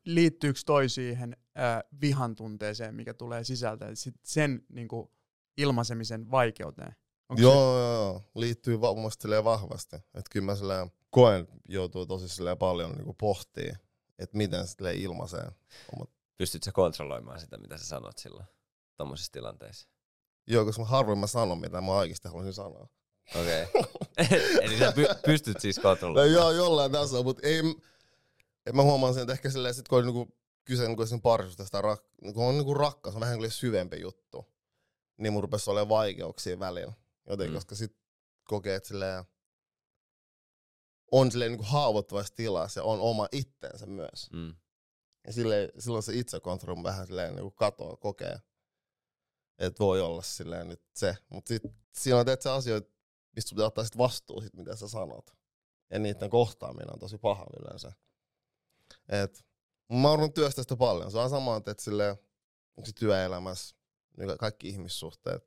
Liittyykö toi siihen äh, vihan tunteeseen, mikä tulee sisältä, sit sen niin kuin, ilmaisemisen vaikeuteen? Onko joo, joo, joo, liittyy va- mun vahvasti. Että kyllä mä silleen koen, joutuu tosi silleen paljon niinku pohtii, että miten silleen ilmaisee. omat- Pystyt sä kontrolloimaan sitä, mitä sä sanot silloin tommosissa tilanteissa? Joo, koska mä harvoin mä sanon, mitä mä oikeasti haluaisin sanoa. Okei. Okay. (laughs) Eli sä py- pystyt siis No kontrolloimaan. joo, jollain tasolla, mutta ei, et mä huomaan sen, että ehkä silleen, sit kun on niinku kyse niinku sen parisuudesta, rak, kun on niinku rakkaus, on vähän niinku syvempi juttu, niin mun rupesi olemaan vaikeuksia välillä. Joten, Mm. mm. koska sit kokee, että silleen, on silleen niinku haavoittuvassa tilassa ja on oma itsensä myös. Mm. Ja silleen, silloin se itsekontrolli vähän silleen niinku katoaa, kokee, että voi olla silleen nyt se. Mutta sitten siinä on teet se asioita, mistä pitää ottaa sit vastuu sit, mitä sä sanot. Ja niiden kohtaaminen on tosi paha yleensä. Et, mä oon työstä sitä paljon. Se on sama, että silleen, onko se työelämässä, niin ka- kaikki ihmissuhteet.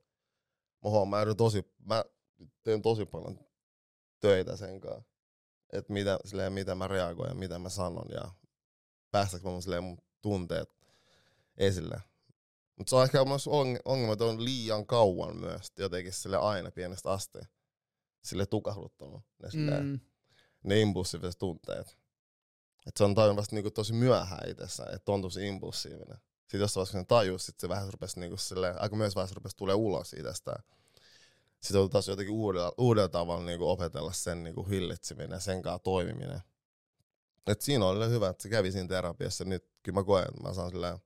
Mä huomaan, mä, tosi, mä teen tosi paljon töitä sen kanssa. Että mitä, silleen, mitä mä reagoin ja mitä mä sanon ja päästäkö mä mun, silleen, mun tunteet esille. Mutta se on ehkä myös ong- ongelma, että on liian kauan myös jotenkin sille aina pienestä asti sille tukahduttanut ne, silleen, Mm, ne impulsiiviset tunteet. Et se on tajunnut vasta niinku tosi myöhään itsessä, että on tosi impulsiivinen. Sitten jossain vaiheessa, kun sen tajus, sit se vähän rupesi niinku silleen, aika myös vaiheessa rupesi tulee ulos itsestään. Sitten on taas jotenkin uudella, uudella tavalla niinku opetella sen niinku hillitseminen ja sen kanssa toimiminen. Et siinä oli hyvä, että se kävi siinä terapiassa. Nyt kyllä mä koen, että mä saan silleen...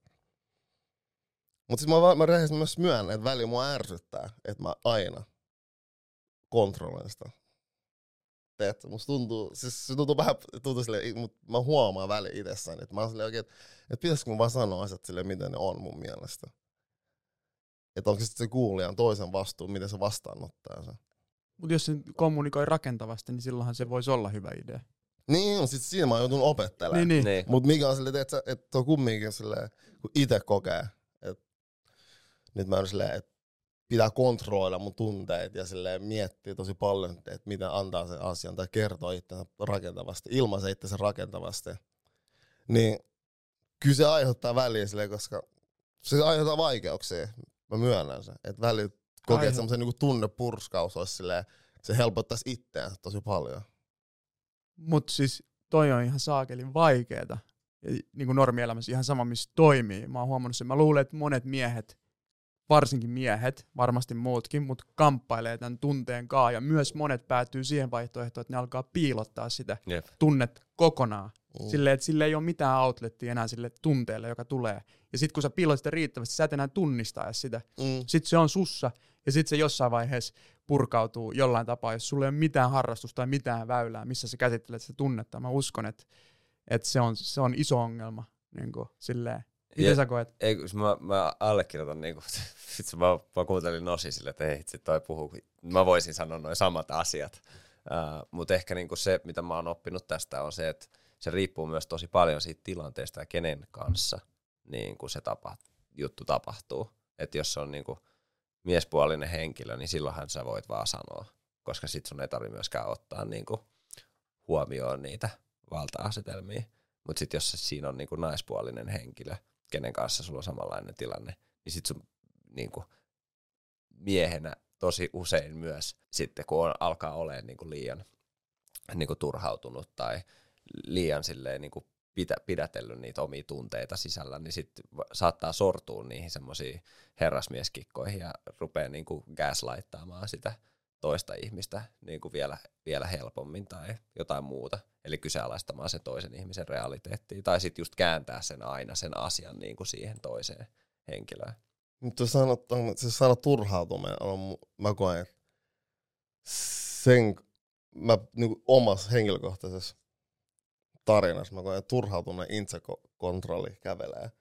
Mutta sitten mä, mä rehellisesti myös myönnän, että välillä mua ärsyttää, että mä aina kontrolloin sitä. Teet, musta tuntuu, siis se tuntuu vähän, tuntuu silleen, mutta mä huomaan väliin itsessäni, että mä oon silleen oikein, että, että pitäisikö mun vaan sanoa asiat silleen, miten ne on mun mielestä. Että onko se sitten se kuulijan toisen vastuu, miten se vastaanottaa sen. Mutta jos se kommunikoi rakentavasti, niin silloinhan se voisi olla hyvä idea. Niin, on sit siinä mä joutunut opettelemaan. Niin, niin. Niin. Mut mikä on silleen, että, että on kumminkin silleen, kun itse kokee, että nyt mä oon silleen, että pitää kontrolloida mun tunteet ja silleen miettiä tosi paljon, että miten antaa sen asian tai kertoo itsensä rakentavasti, ilmaisee itsensä rakentavasti. Niin kyllä se aiheuttaa väliä silleen, koska se aiheuttaa vaikeuksia. Mä myönnän sen. Että välillä kokee, semmoisen niin tunnepurskaus olisi silleen, se helpottaisi itseänsä tosi paljon. Mutta siis toi on ihan saakelin vaikeeta. Ja niin kuin normielämässä ihan sama, missä toimii. Mä oon huomannut sen. Mä luulen, että monet miehet, varsinkin miehet, varmasti muutkin, mutta kamppailee tämän tunteen kaa. Ja myös monet päätyy siihen vaihtoehtoon, että ne alkaa piilottaa sitä Jep. tunnet kokonaan. Mm. Silleen, että sille ei ole mitään outlettia enää sille tunteelle, joka tulee. Ja sitten kun sä piilot sitä riittävästi, sä et enää tunnista sitä. Mm. Sitten se on sussa, ja sitten se jossain vaiheessa purkautuu jollain tapaa, jos sulla ei ole mitään harrastusta tai mitään väylää, missä sä käsittelet sitä tunnetta. Mä uskon, että, että se, on, se on iso ongelma. Niin kuin, silleen. Miten Ja- sä koet? Ei, kun mä, mä allekirjoitan niinku, (laughs) sit mä, mä kuuntelin Nosi sille, että ei, sit toi puhuu, mä voisin sanoa noin samat asiat. Uh, Mutta ehkä niinku se, mitä mä oon oppinut tästä, on se, että se riippuu myös tosi paljon siitä tilanteesta ja kenen kanssa niin kuin se tapa, juttu tapahtuu. Että jos se on niinku miespuolinen henkilö, niin silloinhan sä voit vaan sanoa, koska sit sun ei tarvi myöskään ottaa niinku huomioon niitä valta-asetelmia. Mutta sitten jos siinä on niinku naispuolinen henkilö, kenen kanssa sulla on samanlainen tilanne, niin sit sun niinku miehenä tosi usein myös sitten, kun on, alkaa olemaan niinku liian niinku turhautunut tai liian silleen niinku pidä, pidätellyt niitä omia tunteita sisällä, niin sitten saattaa sortua niihin semmoisiin herrasmieskikkoihin ja rupeaa niinku gaslighttaamaan sitä toista ihmistä niin kuin vielä, vielä helpommin tai jotain muuta. Eli kyseenalaistamaan sen toisen ihmisen realiteettiin. Tai sitten just kääntää sen aina sen asian niin kuin siihen toiseen henkilöön. Mutta sanot, se sana turhautuminen on, mä koen, sen, mä niin omassa henkilökohtaisessa tarinassa, mä koen, että turhautuminen itsekontrolli kävelee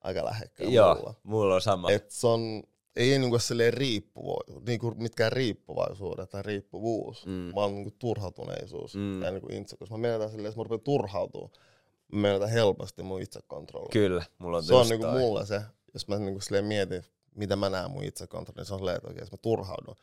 aika lähekkäin Joo, mulla. mulla on sama. Et se on, ei niinku silleen riippuvo, niinku mitkään riippuvaisuudet tai riippuvuus, Mm. vaan niinku turhautuneisuus Mm. ja niinku itse, koska mä menetän silleen, jos mä rupean turhautua, mä menetän helposti mun itsekontrolli. Kyllä, mulla on se on niinku mulla se, jos mä niinku silleen mietin, mitä mä näen mun itsekontrolli, niin se on silleen, että okei, jos mä turhaudun,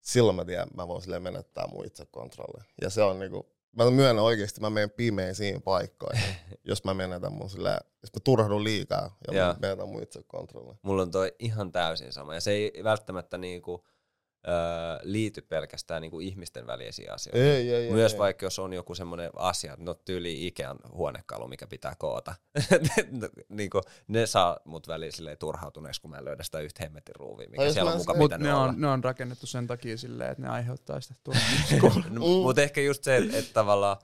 silloin mä tiedän, mä voin silleen menettää mun itsekontrolli. Ja se on niinku, mä myönnän oikeasti, mä menen pimeisiin paikkoihin, (laughs) jos mä menetän mun silleen, jos mä turhaudun liikaa ja Joo. mä menetän mun itsekontrolli. Mulla on toi ihan täysin sama. Ja se ei välttämättä niinku, öö, liity pelkästään niinku ihmisten välisiin asioihin. Ei, ei, ei. Myös ei. vaikka jos on joku semmoinen asia, no tyyli Ikean huonekalu, mikä pitää koota. (laughs) niin kuin, ne saa mut väliin silleen turhautuneeksi, kun mä en löydä sitä yhtä hemmetin ruuvia, mikä siellä on en muka sitä- Mutta pitänyt ne olla. on, ne on rakennettu sen takia silleen, että ne aiheuttaa sitä (laughs) turvallisuutta. Mm. Mutta ehkä just se, että et tavallaan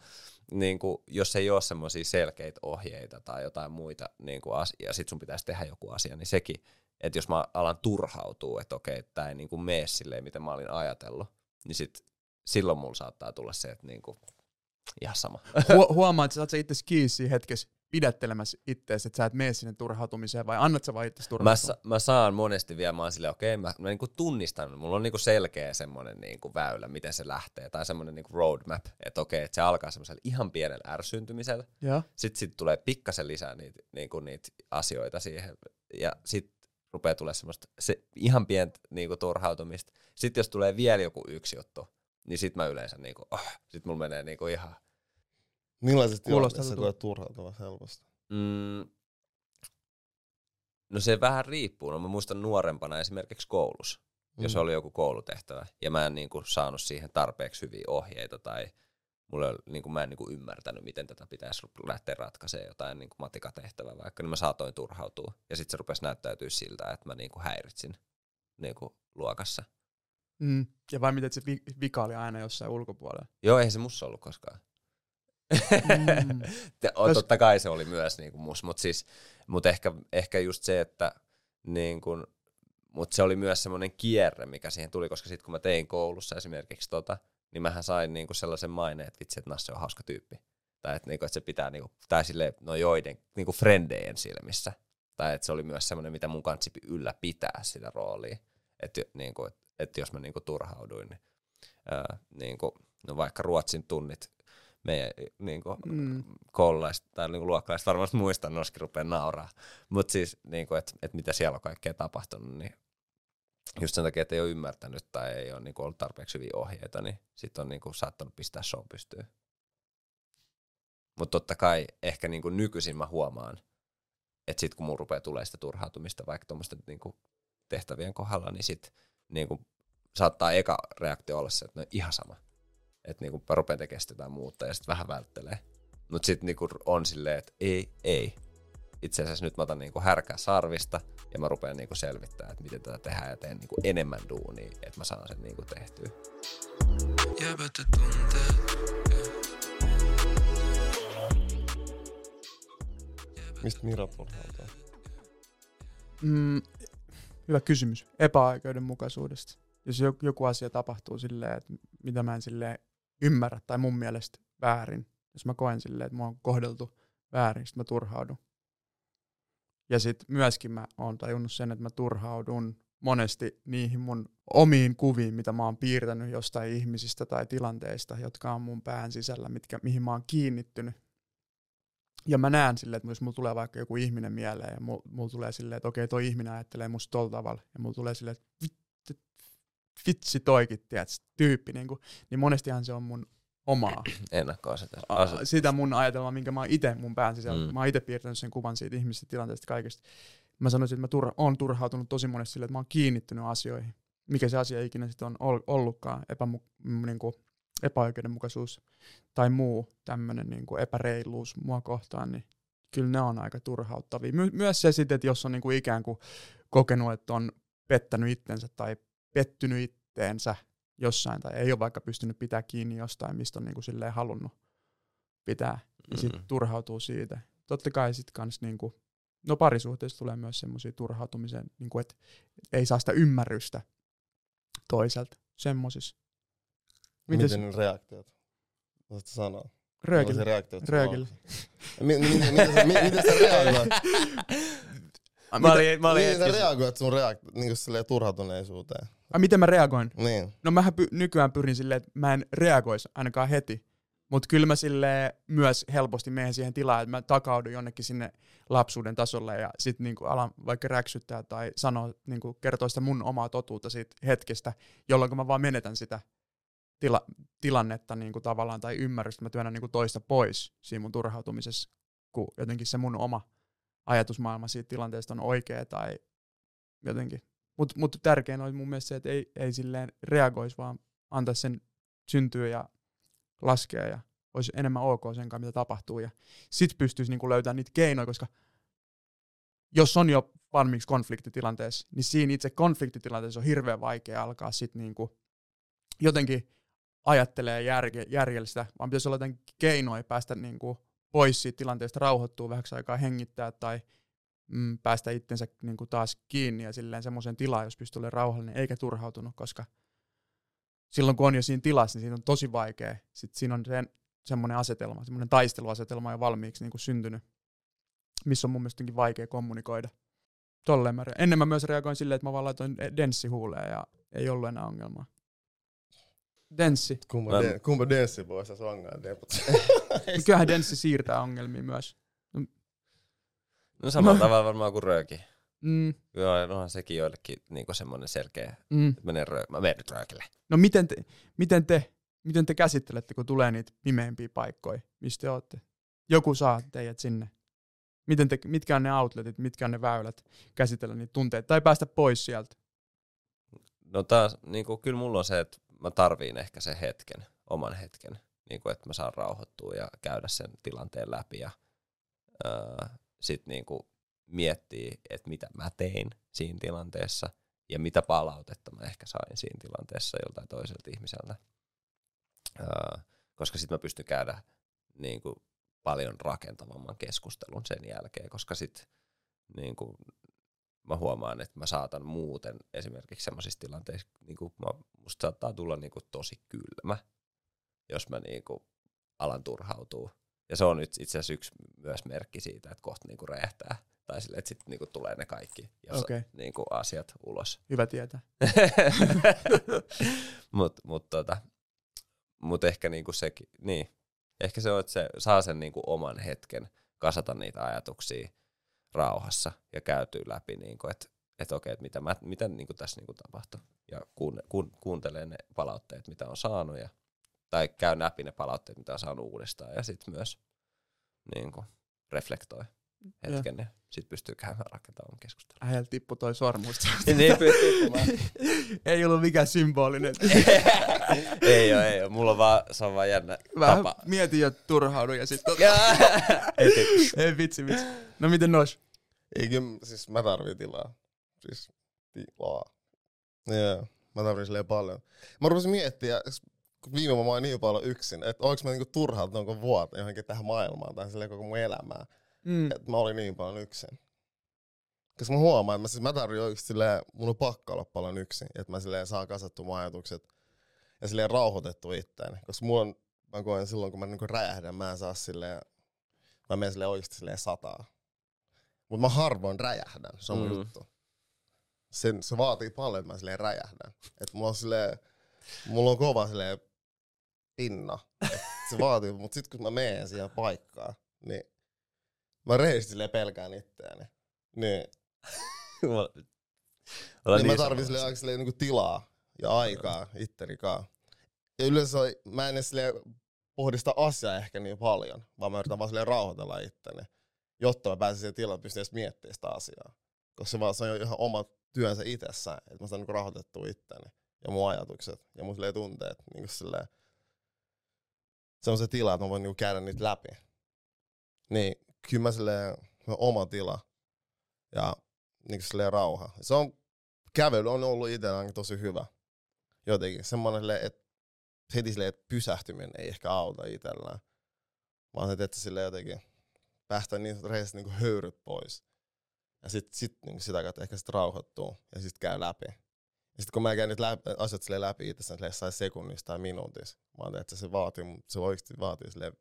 niin kuin, jos ei ole semmoisia selkeitä ohjeita tai jotain muita niin kuin asia, ja sit sun pitäisi tehdä joku asia, niin sekin, että jos mä alan turhautua, että okei, tämä ei niin kuin mene silleen, miten mä olin ajatellut, niin sit, silloin mulla saattaa tulla se, että niin kuin, ihan sama. (laughs) Hu- huomaat, että sä oot itse kiinni hetkessä pidättelemässä ittees, että sä et mene sinne turhautumiseen, vai annat sä vaan itse Mä, turhautua? sa- mä saan monesti vielä, mä oon silleen, okei, mä, mä niinku tunnistan, mulla on niinku selkeä semmoinen niinku väylä, miten se lähtee, tai semmoinen niinku roadmap, että okei, että se alkaa semmoisella ihan pienellä ärsyntymisellä, sitten sit tulee pikkasen lisää niitä, niinku niitä asioita siihen, ja sitten rupeaa tulee semmoista se, ihan pientä niinku turhautumista. Sitten jos tulee vielä joku yksi juttu, niin sitten mä yleensä niinku, oh, sit mulla menee niinku ihan, tilanteessa tutulta. koet turhautuva helposti? mm, no se vähän riippuu. No mä muistan nuorempana esimerkiksi koulussa, jos Mm. oli joku koulutehtävä, ja mä en niinku saanut siihen tarpeeksi hyviä ohjeita, tai mulla oli, niinku, mä en niinku ymmärtänyt, miten tätä pitäisi lähteä ratkaisemaan jotain niinku matikatehtävää vaikka, niin mä saatoin turhautua. Ja sitten se rupesi näyttäytyä siltä, että mä niinku häiritsin niinku luokassa. Mm. Ja vai miten se vi- vika oli aina jossain ulkopuolella? Joo, ei se mussa ollut koskaan. Mm. (laughs) Totta kai se oli myös niinku mus, mutta siis, mut ehkä, ehkä just se, että niinku, mut se oli myös semmoinen kierre, mikä siihen tuli, koska sitten kun mä tein koulussa esimerkiksi tota, niin mähän sain niinku sellaisen maineen, että vitsi, että Nasse on hauska tyyppi. Tai että, niinku, että se pitää, niinku, tai silleen, no joiden, niinku frendejen silmissä. Tai että se oli myös semmoinen, mitä mun kanssa ylläpitää sitä roolia. Että niinku, et, et jos mä niinku turhauduin, niin, ää, niinku, no vaikka ruotsin tunnit meidän niinku, Mm. koululaiset tai niinku, luokkalaiset varmasti muistan, noskin rupeaa nauraa. Mutta siis, niinku, että et mitä siellä on kaikkea tapahtunut, niin just sen takia, että ei ole ymmärtänyt tai ei ole niinku, ollut tarpeeksi hyviä ohjeita, niin sitten on niinku, saattanut pistää show pystyyn. Mutta totta kai ehkä niinku, nykyisin mä huomaan, että sitten kun mun rupeaa tulee sitä turhautumista vaikka tuommoisten niinku, tehtävien kohdalla, niin sitten niinku, saattaa eka reaktio olla se, että no ihan sama. Että niinku, mä rupean tekemään sitä muuta ja sitten vähän välttelee. Mutta sitten niinku, on silleen, että ei, ei. Itse asiassa nyt mä otan niinku, härkää sarvista ja mä rupean niinku, selvittämään, että miten tätä tehdään ja teen niinku, enemmän duunia, että mä saan sen niinku, tehtyä. Jäävätä tunteet. Mistä Mira turhautuu? Mm, hyvä kysymys. Epäoikeudenmukaisuudesta. Jos joku, joku asia tapahtuu silleen, että mitä mä en silleen ymmärrä tai mun mielestä väärin, jos mä koen silleen, että mua on kohdeltu väärin, sit mä turhaudun. Ja sitten myöskin mä oon tajunnut sen, että mä turhaudun monesti niihin mun omiin kuviin, mitä mä oon piirtänyt jostain ihmisistä tai tilanteista, jotka on mun pään sisällä, mitkä, mihin mä oon kiinnittynyt. Ja mä näen silleen, että jos mulla tulee vaikka joku ihminen mieleen ja mulla, mulla tulee silleen, että okei, toi ihminen ajattelee musta tolla tavalla. Ja mulla tulee silleen, että vitsi toikin, tiedät, tyyppi. Niin, kuin, niin monestihan se on mun omaa. Ennakkoasetelma. A- Aset- sitä mun ajatelmaa, minkä mä oon itse mun pään sisällä. Mm. Mä oon itse piirtänyt sen kuvan siitä ihmisestä, tilanteesta, kaikesta. Mä sanoisin, että mä tur- oon turhautunut tosi monesti sille, että mä oon kiinnittynyt asioihin. Mikä se asia ikinä sitten on ol- ollutkaan, epämu- m- niinku epäoikeudenmukaisuus tai muu tämmöinen niinku epäreiluus mua kohtaan, niin kyllä ne on aika turhauttavia. My- myös se sitten, että jos on niinku ikään kuin kokenut, että on pettänyt itsensä tai pettynyt itteensä jossain tai ei ole vaikka pystynyt pitää kiinni jostain, mistä on niinku silleen halunnut pitää, niin sitten Mm. turhautuu siitä. Totta kai sitten kans niinku, no parisuhteessa tulee myös semmoisia turhautumisen, niinku, että ei saa sitä ymmärrystä toiselta semmoisissa. Miten ne reaktiot? Osaatko sanoa? röökillä? Reaktioita Röökillä. Miten sä- reagoit? (laughs) Mä olin, mä olin Miten sä reagoit sun reaktio, niin silleen turhautuneisuuteen? Ai, miten mä reagoin? Niin. No mähän py- nykyään pyrin silleen, että mä en reagoisi ainakaan heti. Mutta kyllä mä sille myös helposti menen siihen tilaan, että mä takaudun jonnekin sinne lapsuuden tasolle ja sitten niinku alan vaikka räksyttää tai sanoa, niinku kertoa sitä mun omaa totuutta siitä hetkestä, jolloin mä vaan menetän sitä tila- tilannetta niinku tavallaan tai ymmärrystä. Mä työnnän niinku toista pois siinä mun turhautumisessa, kun jotenkin se mun oma ajatusmaailma siitä tilanteesta on oikea tai jotenkin. Mutta mut tärkein on mun mielestä se, että ei, ei silleen reagoisi, vaan antaisi sen syntyä ja laskea ja olisi enemmän ok sen kanssa, mitä tapahtuu. Ja sit pystyisi niinku löytämään niitä keinoja, koska jos on jo valmiiksi konfliktitilanteessa, niin siinä itse konfliktitilanteessa on hirveän vaikea alkaa sit niinku jotenkin ajattelee järke, järjellistä, vaan pitäisi olla jotain keinoja päästä niinku pois siitä tilanteesta, rauhoittua vähäksi aikaa, hengittää tai mm, päästä itsensä niinku taas kiinni ja silleen semmoisen tilaan, jos pystyy olemaan rauhallinen eikä turhautunut, koska silloin kun on jo siinä tilassa, niin siinä on tosi vaikea. Sitten siinä on sen, semmoinen asetelma, semmoinen taisteluasetelma jo valmiiksi niin kuin syntynyt, missä on mun mielestä vaikea kommunikoida. Tolleen mä, re- ennen mä myös reagoin silleen, että mä vaan laitoin denssi huuleen ja ei ollut enää ongelmaa. Denssi. Kumpa, de, kumpa denssi voi sä songaa depot. Mut (laughs) Kyllähän denssi siirtää ongelmia myös. No samalla No. tavalla varmaan kuin rööki. Mm, Joo, onhan sekin joillekin niinku semmoinen selkeä, mm. että menen röö, mä menen nyt röökille. No miten te, miten te, miten te käsittelette, kun tulee niitä pimeämpiä paikkoja, mistä te olette? Joku saa teidät sinne. Miten te, mitkä on ne outletit, mitkä on ne väylät käsitellä niitä tunteita tai päästä pois sieltä? No taas, niinku, kyllä mulla on se, että mä tarviin ehkä sen hetken, oman hetken, niinku, että mä saan rauhoittua ja käydä sen tilanteen läpi ja öö, sit niinku, miettiä, että mitä mä tein siinä tilanteessa ja mitä palautetta mä ehkä sain siinä tilanteessa joltain toiselta ihmiseltä. Öö, koska sitten mä pystyn käydä niinku, paljon rakentavamman keskustelun sen jälkeen, koska sitten niinku, mä huomaan, että mä saatan muuten esimerkiksi semmoisissa tilanteissa, niin kuin mä, musta saattaa tulla niin kuin tosi kylmä, jos mä niin kuin alan turhautua. Ja se on nyt itse asiassa yksi myös merkki siitä, että kohta niin kuin räjähtää. Tai sille, että sitten niin kuin tulee ne kaikki jos, Okei. niin kuin asiat ulos. Hyvä tietää. (laughs) Mutta mut, tota, mut ehkä niinku sekin, niin. Ehkä se on, että se saa sen niinku oman hetken kasata niitä ajatuksia rauhassa ja käytyy läpi, niinku, että et okei, että mitä, mä, mitä niinku tässä niinku tapahtuu. Ja kuun, kuun, kuuntelee ne palautteet, mitä on saanut, ja, tai käy läpi ne palautteet, mitä on saanut uudestaan, ja sitten myös niinku, reflektoi hetken, ja sitten pystyy käymään rakentamaan keskustelua. Äijältä tippu toi sormusta. (laughs) niin (laughs) ei ollut mikään symbolinen. (laughs) ei oo, ei oo. Mulla on vaan, se on vaan jännä Vähän tapa. mietin ja turhaudun ja sitten... Ei vitsi vitsi. No miten nos? Ei kyllä, siis mä tarvin tilaa. Siis tilaa. Joo, mä tarvin silleen paljon. Mä rupesin miettiä, viime vuonna mä olin niin paljon yksin, että onko mä niinku turhautunut koko vuotta johonkin tähän maailmaan tai silleen koko mun elämää. Mm. Että mä olin niin paljon yksin. Koska mä huomaan, että mä, siis mä tarvitsen oikeasti silleen, mun on pakko olla paljon yksin, että mä silleen saan kasattua mun ajatukset ja silleen rauhoitettua itteeni. Koska mulla on, mä koen silloin, kun mä niinku räjähdän, mä en saa silleen, mä menen silleen oikeasti silleen sataa. Mutta mä harvoin räjähdän, se on mun Mm. juttu. sen, se vaatii paljon, että mä silleen räjähdän. Että mulla on silleen, mulla on kova silleen pinna. Et se vaatii, mutta sitten kun mä menen siihen paikkaan, niin mä rehellisesti pelkään itseäni. Niin, (laughs) niin, mä niin tarvitsen silleen samanlaisia. aika silleen niinku tilaa ja aikaa ittenikaan. Ja yleensä mä en edes silleen pohdi sitä asiaa ehkä niin paljon, vaan mä yritän vaan silleen rauhoitella itteni, jotta mä pääsen siihen tilaan, että pystyn edes miettimään sitä asiaa. Koska se, vaan, se on jo ihan oma työnsä itsessään, että mä saan niinku rauhoitettua itteni ja mun ajatukset ja mun silleen tunteet niinku silleen semmoisen tila, että mä voin niinku käydä niitä läpi. Niin kyllä mä silleen, oma tila ja niinku silleen rauha. Se on, kävely on ollut itsellä tosi hyvä. Jotenkin semmoinen että heti silleen, että pysähtyminen ei ehkä auta itsellään. Vaan että että silleen jotenkin päästä niin rehellisesti niinku höyryt pois. Ja sit, sit niinku sitä kautta ehkä sit rauhoittuu ja sit käy läpi. Ja sit kun mä käyn nyt läpi, asiat silleen läpi itse sai sekunnissa tai minuutissa. Mä ajattelin, että se vaatii, se oikeasti vaatii silleen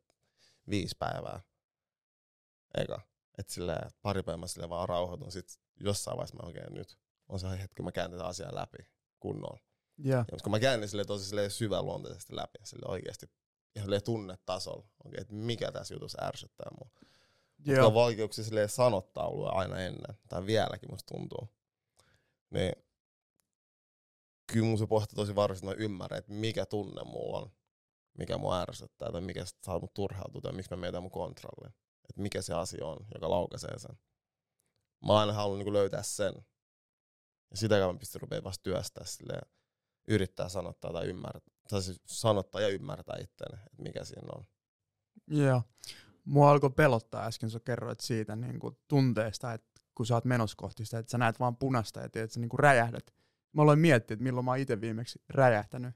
viisi päivää. Eka. Että silleen pari päivää silleen vaan rauhoitun. Sit jossain vaiheessa mä oikein nyt on se hetki, kun mä käyn tätä asiaa läpi kunnolla. Yeah. Ja kun mä käyn niin silleen tosi silleen syväluonteisesti läpi, sille oikeasti ihan tunnetasolla, okay, että mikä tässä jutussa ärsyttää mua. Mutta on vaikeuksia silleen sanottaulua aina ennen, tai vieläkin musta tuntuu. Niin kyllä mun se pohtii tosi varmasti, että mä ymmärrän, että mikä tunne mulla on, mikä mua ärsyttää, tai mikä saa mut turhautua, tai miksi mä meidän mun kontrollin. Että mikä se asia on, joka laukaisee sen. Mä aina halunnut niin löytää sen. Ja sitä kautta mä pystyn rupeaa vasta työstää silleen, yrittää sanottaa tai ymmärtää, tai siis sanottaa ja ymmärtää itseäni, että mikä siinä on. Joo. Mua alkoi pelottaa äsken, sä kerroit siitä niin kuin tunteesta, että kun sä oot menossa kohti sitä, että sä näet vaan punasta ja tiedät, että sä niin kuin räjähdät. Mä aloin miettiä, että milloin mä oon itse viimeksi räjähtänyt.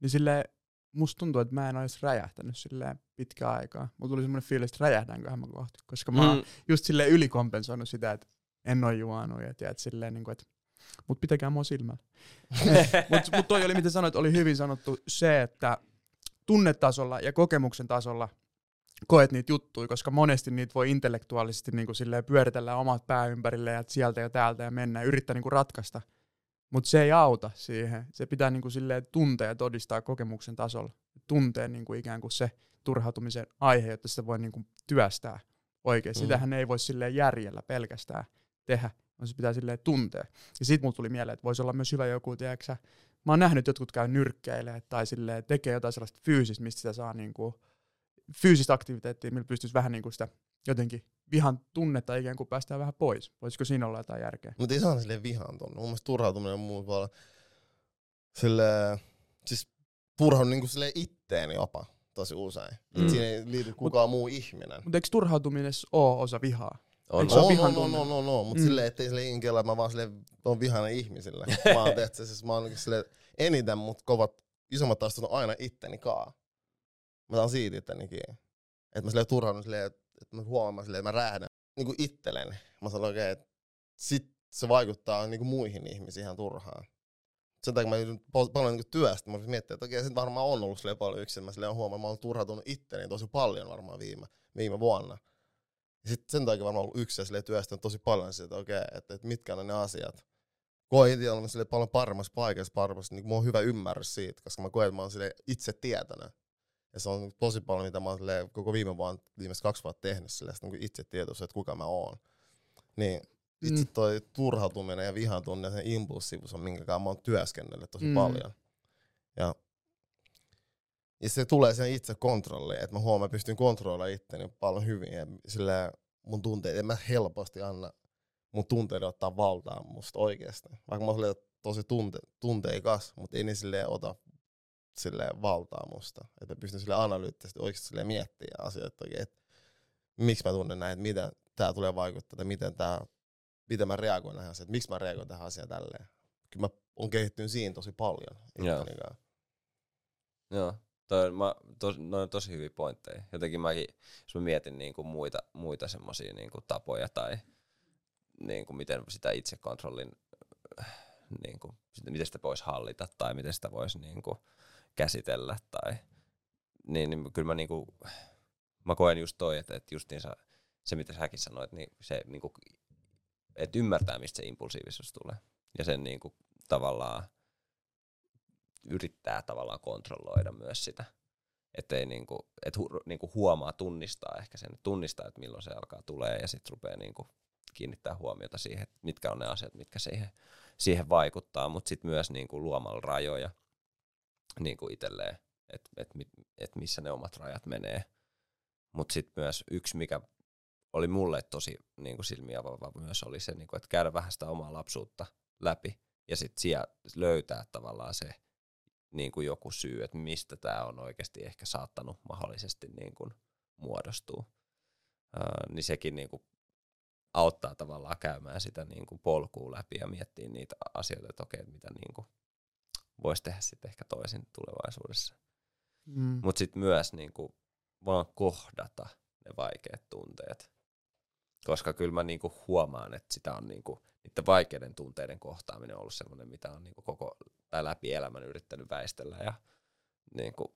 Niin silleen, musta tuntuu, että mä en edes räjähtänyt silleen pitkään aikaa. Mulla tuli semmoinen fiilis, että räjähdänköhän mä kohti. Koska mä oon Mm. just silleen ylikompensoinut sitä, että en ole juonut ja tiedät, silleen, niin kuin, että mut pitäkää mua silmällä. (laughs) Mutta mut toi oli, mitä sanoit, oli hyvin sanottu se, että tunnetasolla ja kokemuksen tasolla koet niitä juttuja, koska monesti niitä voi intellektuaalisesti niin kuin silleen pyöritellä omat pää ympärille ja sieltä ja täältä ja mennä ja yrittää niin kuin ratkaista. Mutta se ei auta siihen. Se pitää niin kuin silleen tuntea ja todistaa kokemuksen tasolla. Tuntea niin kuin ikään kuin se turhautumisen aihe, jotta sitä voi niin kuin työstää oikein. Mm. Sitähän ei voi silleen järjellä pelkästään tehdä, vaan se pitää silleen tuntea. Ja sit mulla tuli mieleen, että voisi olla myös hyvä joku, tiedätkö sä, mä oon nähnyt, että jotkut käy nyrkkeilee tai silleen tekee jotain sellaista fyysistä, mistä sitä saa niinku, fyysistä aktiviteettia, millä pystyisi vähän niinku sitä jotenkin vihan tunnetta ikään kuin päästään vähän pois. Voisiko siinä olla jotain järkeä? Mutta ei saa silleen vihaan tuonne. Mun mielestä turhautuminen on muun vaan silleen, siis turhaudun niinku silleen itteeni jopa tosi usein. Mm. Mm. Siinä ei liity kukaan muu ihminen. Mutta eikö turhautuminen ole osa vihaa? On, on. No, vihan no, no, tunne? no, no, no, mutta Mm. silleen, ettei silleen inkellä, että mä vaan silleen on vihainen ihmisille. Mä oon tehty, siis mä oon niinku silleen, eniten mut kovat, isommat taistelut on aina itteni kaa. Mä saan siitä itteni kiinni. Että mä silleen turhaudun silleen, että että mä huomaan silleen, että mä rähdän niinku itselleni. Mä sanon oikein, että sit se vaikuttaa niinku muihin ihmisiin ihan turhaan. Sen takia mä joudun pal- paljon niinku työstä. Mä miettiä, että okei, sit varmaan on ollut silleen paljon yksin. Mä silleen huomaan, että mä oon turhautunut itteni tosi paljon varmaan viime, viime vuonna. Ja sit sen takia varmaan ollut yksin silleen työstänyt tosi paljon sitä, että okei, että, että mitkä on ne asiat. Koen itse silleen paljon paremmassa paikassa, paremmassa, niin mulla on hyvä ymmärrys siitä, koska mä koen, että mä oon itse tietoinen. Ja se on tosi paljon, mitä mä oon koko viime vuonna, viimeiset kaksi vuotta tehnyt silleen, niin itse tietoisuus, että kuka mä oon. Niin itse Mm. toi turhautuminen ja vihan tunne ja sen impulsiivisuus on minkä mä oon työskennellyt tosi Mm. mm. paljon. Ja, ja se tulee sen itse kontrolliin, että mä huomaan, että pystyn kontrolloimaan itteni paljon hyvin. Ja sillä mun tunteet, en mä helposti anna mun tunteiden ottaa valtaa musta oikeasti. Vaikka mä oon tosi tunte, tunteikas, mutta ei ne silleen ota silleen valtaa musta. Että pystyn sille analyyttisesti oikeasti silleen miettimään asioita oikein, että miksi mä tunnen näin, että miten tää tulee vaikuttaa, tai miten tää, miten mä reagoin tähän asiaan, että miksi mä reagoin tähän asiaan tälleen. Kyllä mä oon kehittynyt siinä tosi paljon. Joo. kanssa. Joo, toi, mä, tos, no on tosi hyviä pointteja. Jotenkin mäkin, jos mä mietin niinku muita, muita semmosia niinku tapoja tai niinku miten sitä itsekontrollin, niinku, miten sitä voisi hallita tai miten sitä voisi niinku käsitellä tai niin, niin kyllä mä niinku, mä koen just toi, että, että justiinsa se mitä säkin sanoit, niin se niinku, että ymmärtää mistä se impulsiivisuus tulee. ja sen niinku tavallaan yrittää tavallaan kontrolloida myös sitä. Että ei niinku, et hu, niinku huomaa, tunnistaa ehkä sen, tunnistaa, että milloin se alkaa tulee ja sitten rupeaa niinku kiinnittää huomiota siihen, mitkä on ne asiat, mitkä siihen, siihen vaikuttaa, mutta sitten myös niinku luomalla rajoja niinku itselleen, että et, et missä ne omat rajat menee. Mutta sitten myös yksi, mikä oli mulle tosi niinku silmiä avaava myös, oli se, niinku, että käydä vähän sitä omaa lapsuutta läpi ja sitten siellä löytää tavallaan se niin kuin joku syy, että mistä tämä on oikeasti ehkä saattanut mahdollisesti niin kuin muodostua. Ää, niin sekin niin kuin auttaa tavallaan käymään sitä niin kuin polkua läpi ja miettiä niitä asioita, että okei, mitä niin kuin voisi tehdä sitten ehkä toisin tulevaisuudessa. Mm. Mutta sitten myös niin kuin vaan kohdata ne vaikeat tunteet. Koska kyllä mä niin kuin huomaan, että sitä on niin kuin, niiden vaikeiden tunteiden kohtaaminen on ollut semmoinen, mitä on niin kuin koko tai läpi elämän yrittänyt väistellä. Ja niin kuin,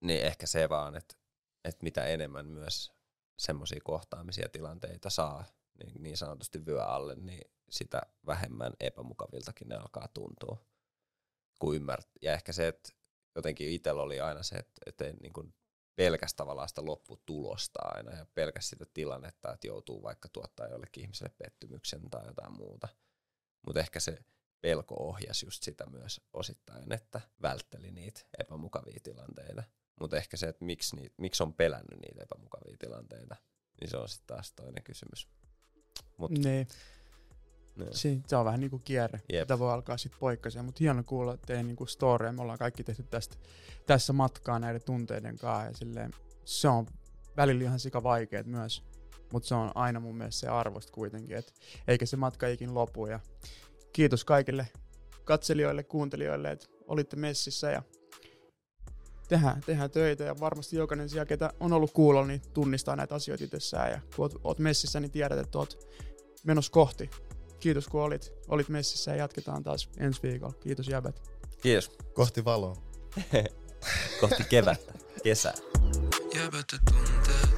niin ehkä se vaan, että, että mitä enemmän myös semmoisia kohtaamisia tilanteita saa niin, niin sanotusti vyö alle, niin sitä vähemmän epämukaviltakin ne alkaa tuntua. Kuin ymmärtää. Ja ehkä se, että jotenkin itsellä oli aina se, että, että ei niin kuin pelkästä tavallaan sitä lopputulosta aina ja pelkästään sitä tilannetta, että joutuu vaikka tuottaa jollekin ihmiselle pettymyksen tai jotain muuta. Mutta ehkä se pelko ohjasi just sitä myös osittain, että vältteli niitä epämukavia tilanteita. Mutta ehkä se, että miksi, niitä, miksi on pelännyt niitä epämukavia tilanteita, niin se on sitten taas toinen kysymys. Mut, niin. Niin. Se on vähän niin kuin kierre, Jep. Sitä voi alkaa sitten poikkasia, mutta hieno kuulla teidän niin story. Me ollaan kaikki tehty tästä, tässä matkaa näiden tunteiden kanssa ja silleen, se on välillä ihan sika vaikeet myös, mutta se on aina mun mielestä se arvosta kuitenkin, että eikä se matka ikin lopu ja kiitos kaikille katselijoille, kuuntelijoille, että olitte messissä ja tehdään, tehdään töitä ja varmasti jokainen siellä, ketä on ollut kuulolla, niin tunnistaa näitä asioita itsessään ja kun oot, oot messissä, niin tiedät, että oot menossa kohti. Kiitos kun olit, olit messissä ja jatketaan taas ensi viikolla. Kiitos jäbät. Kiitos. Kohti valoa. (laughs) kohti kevättä, kesää. Jäbät tunteet.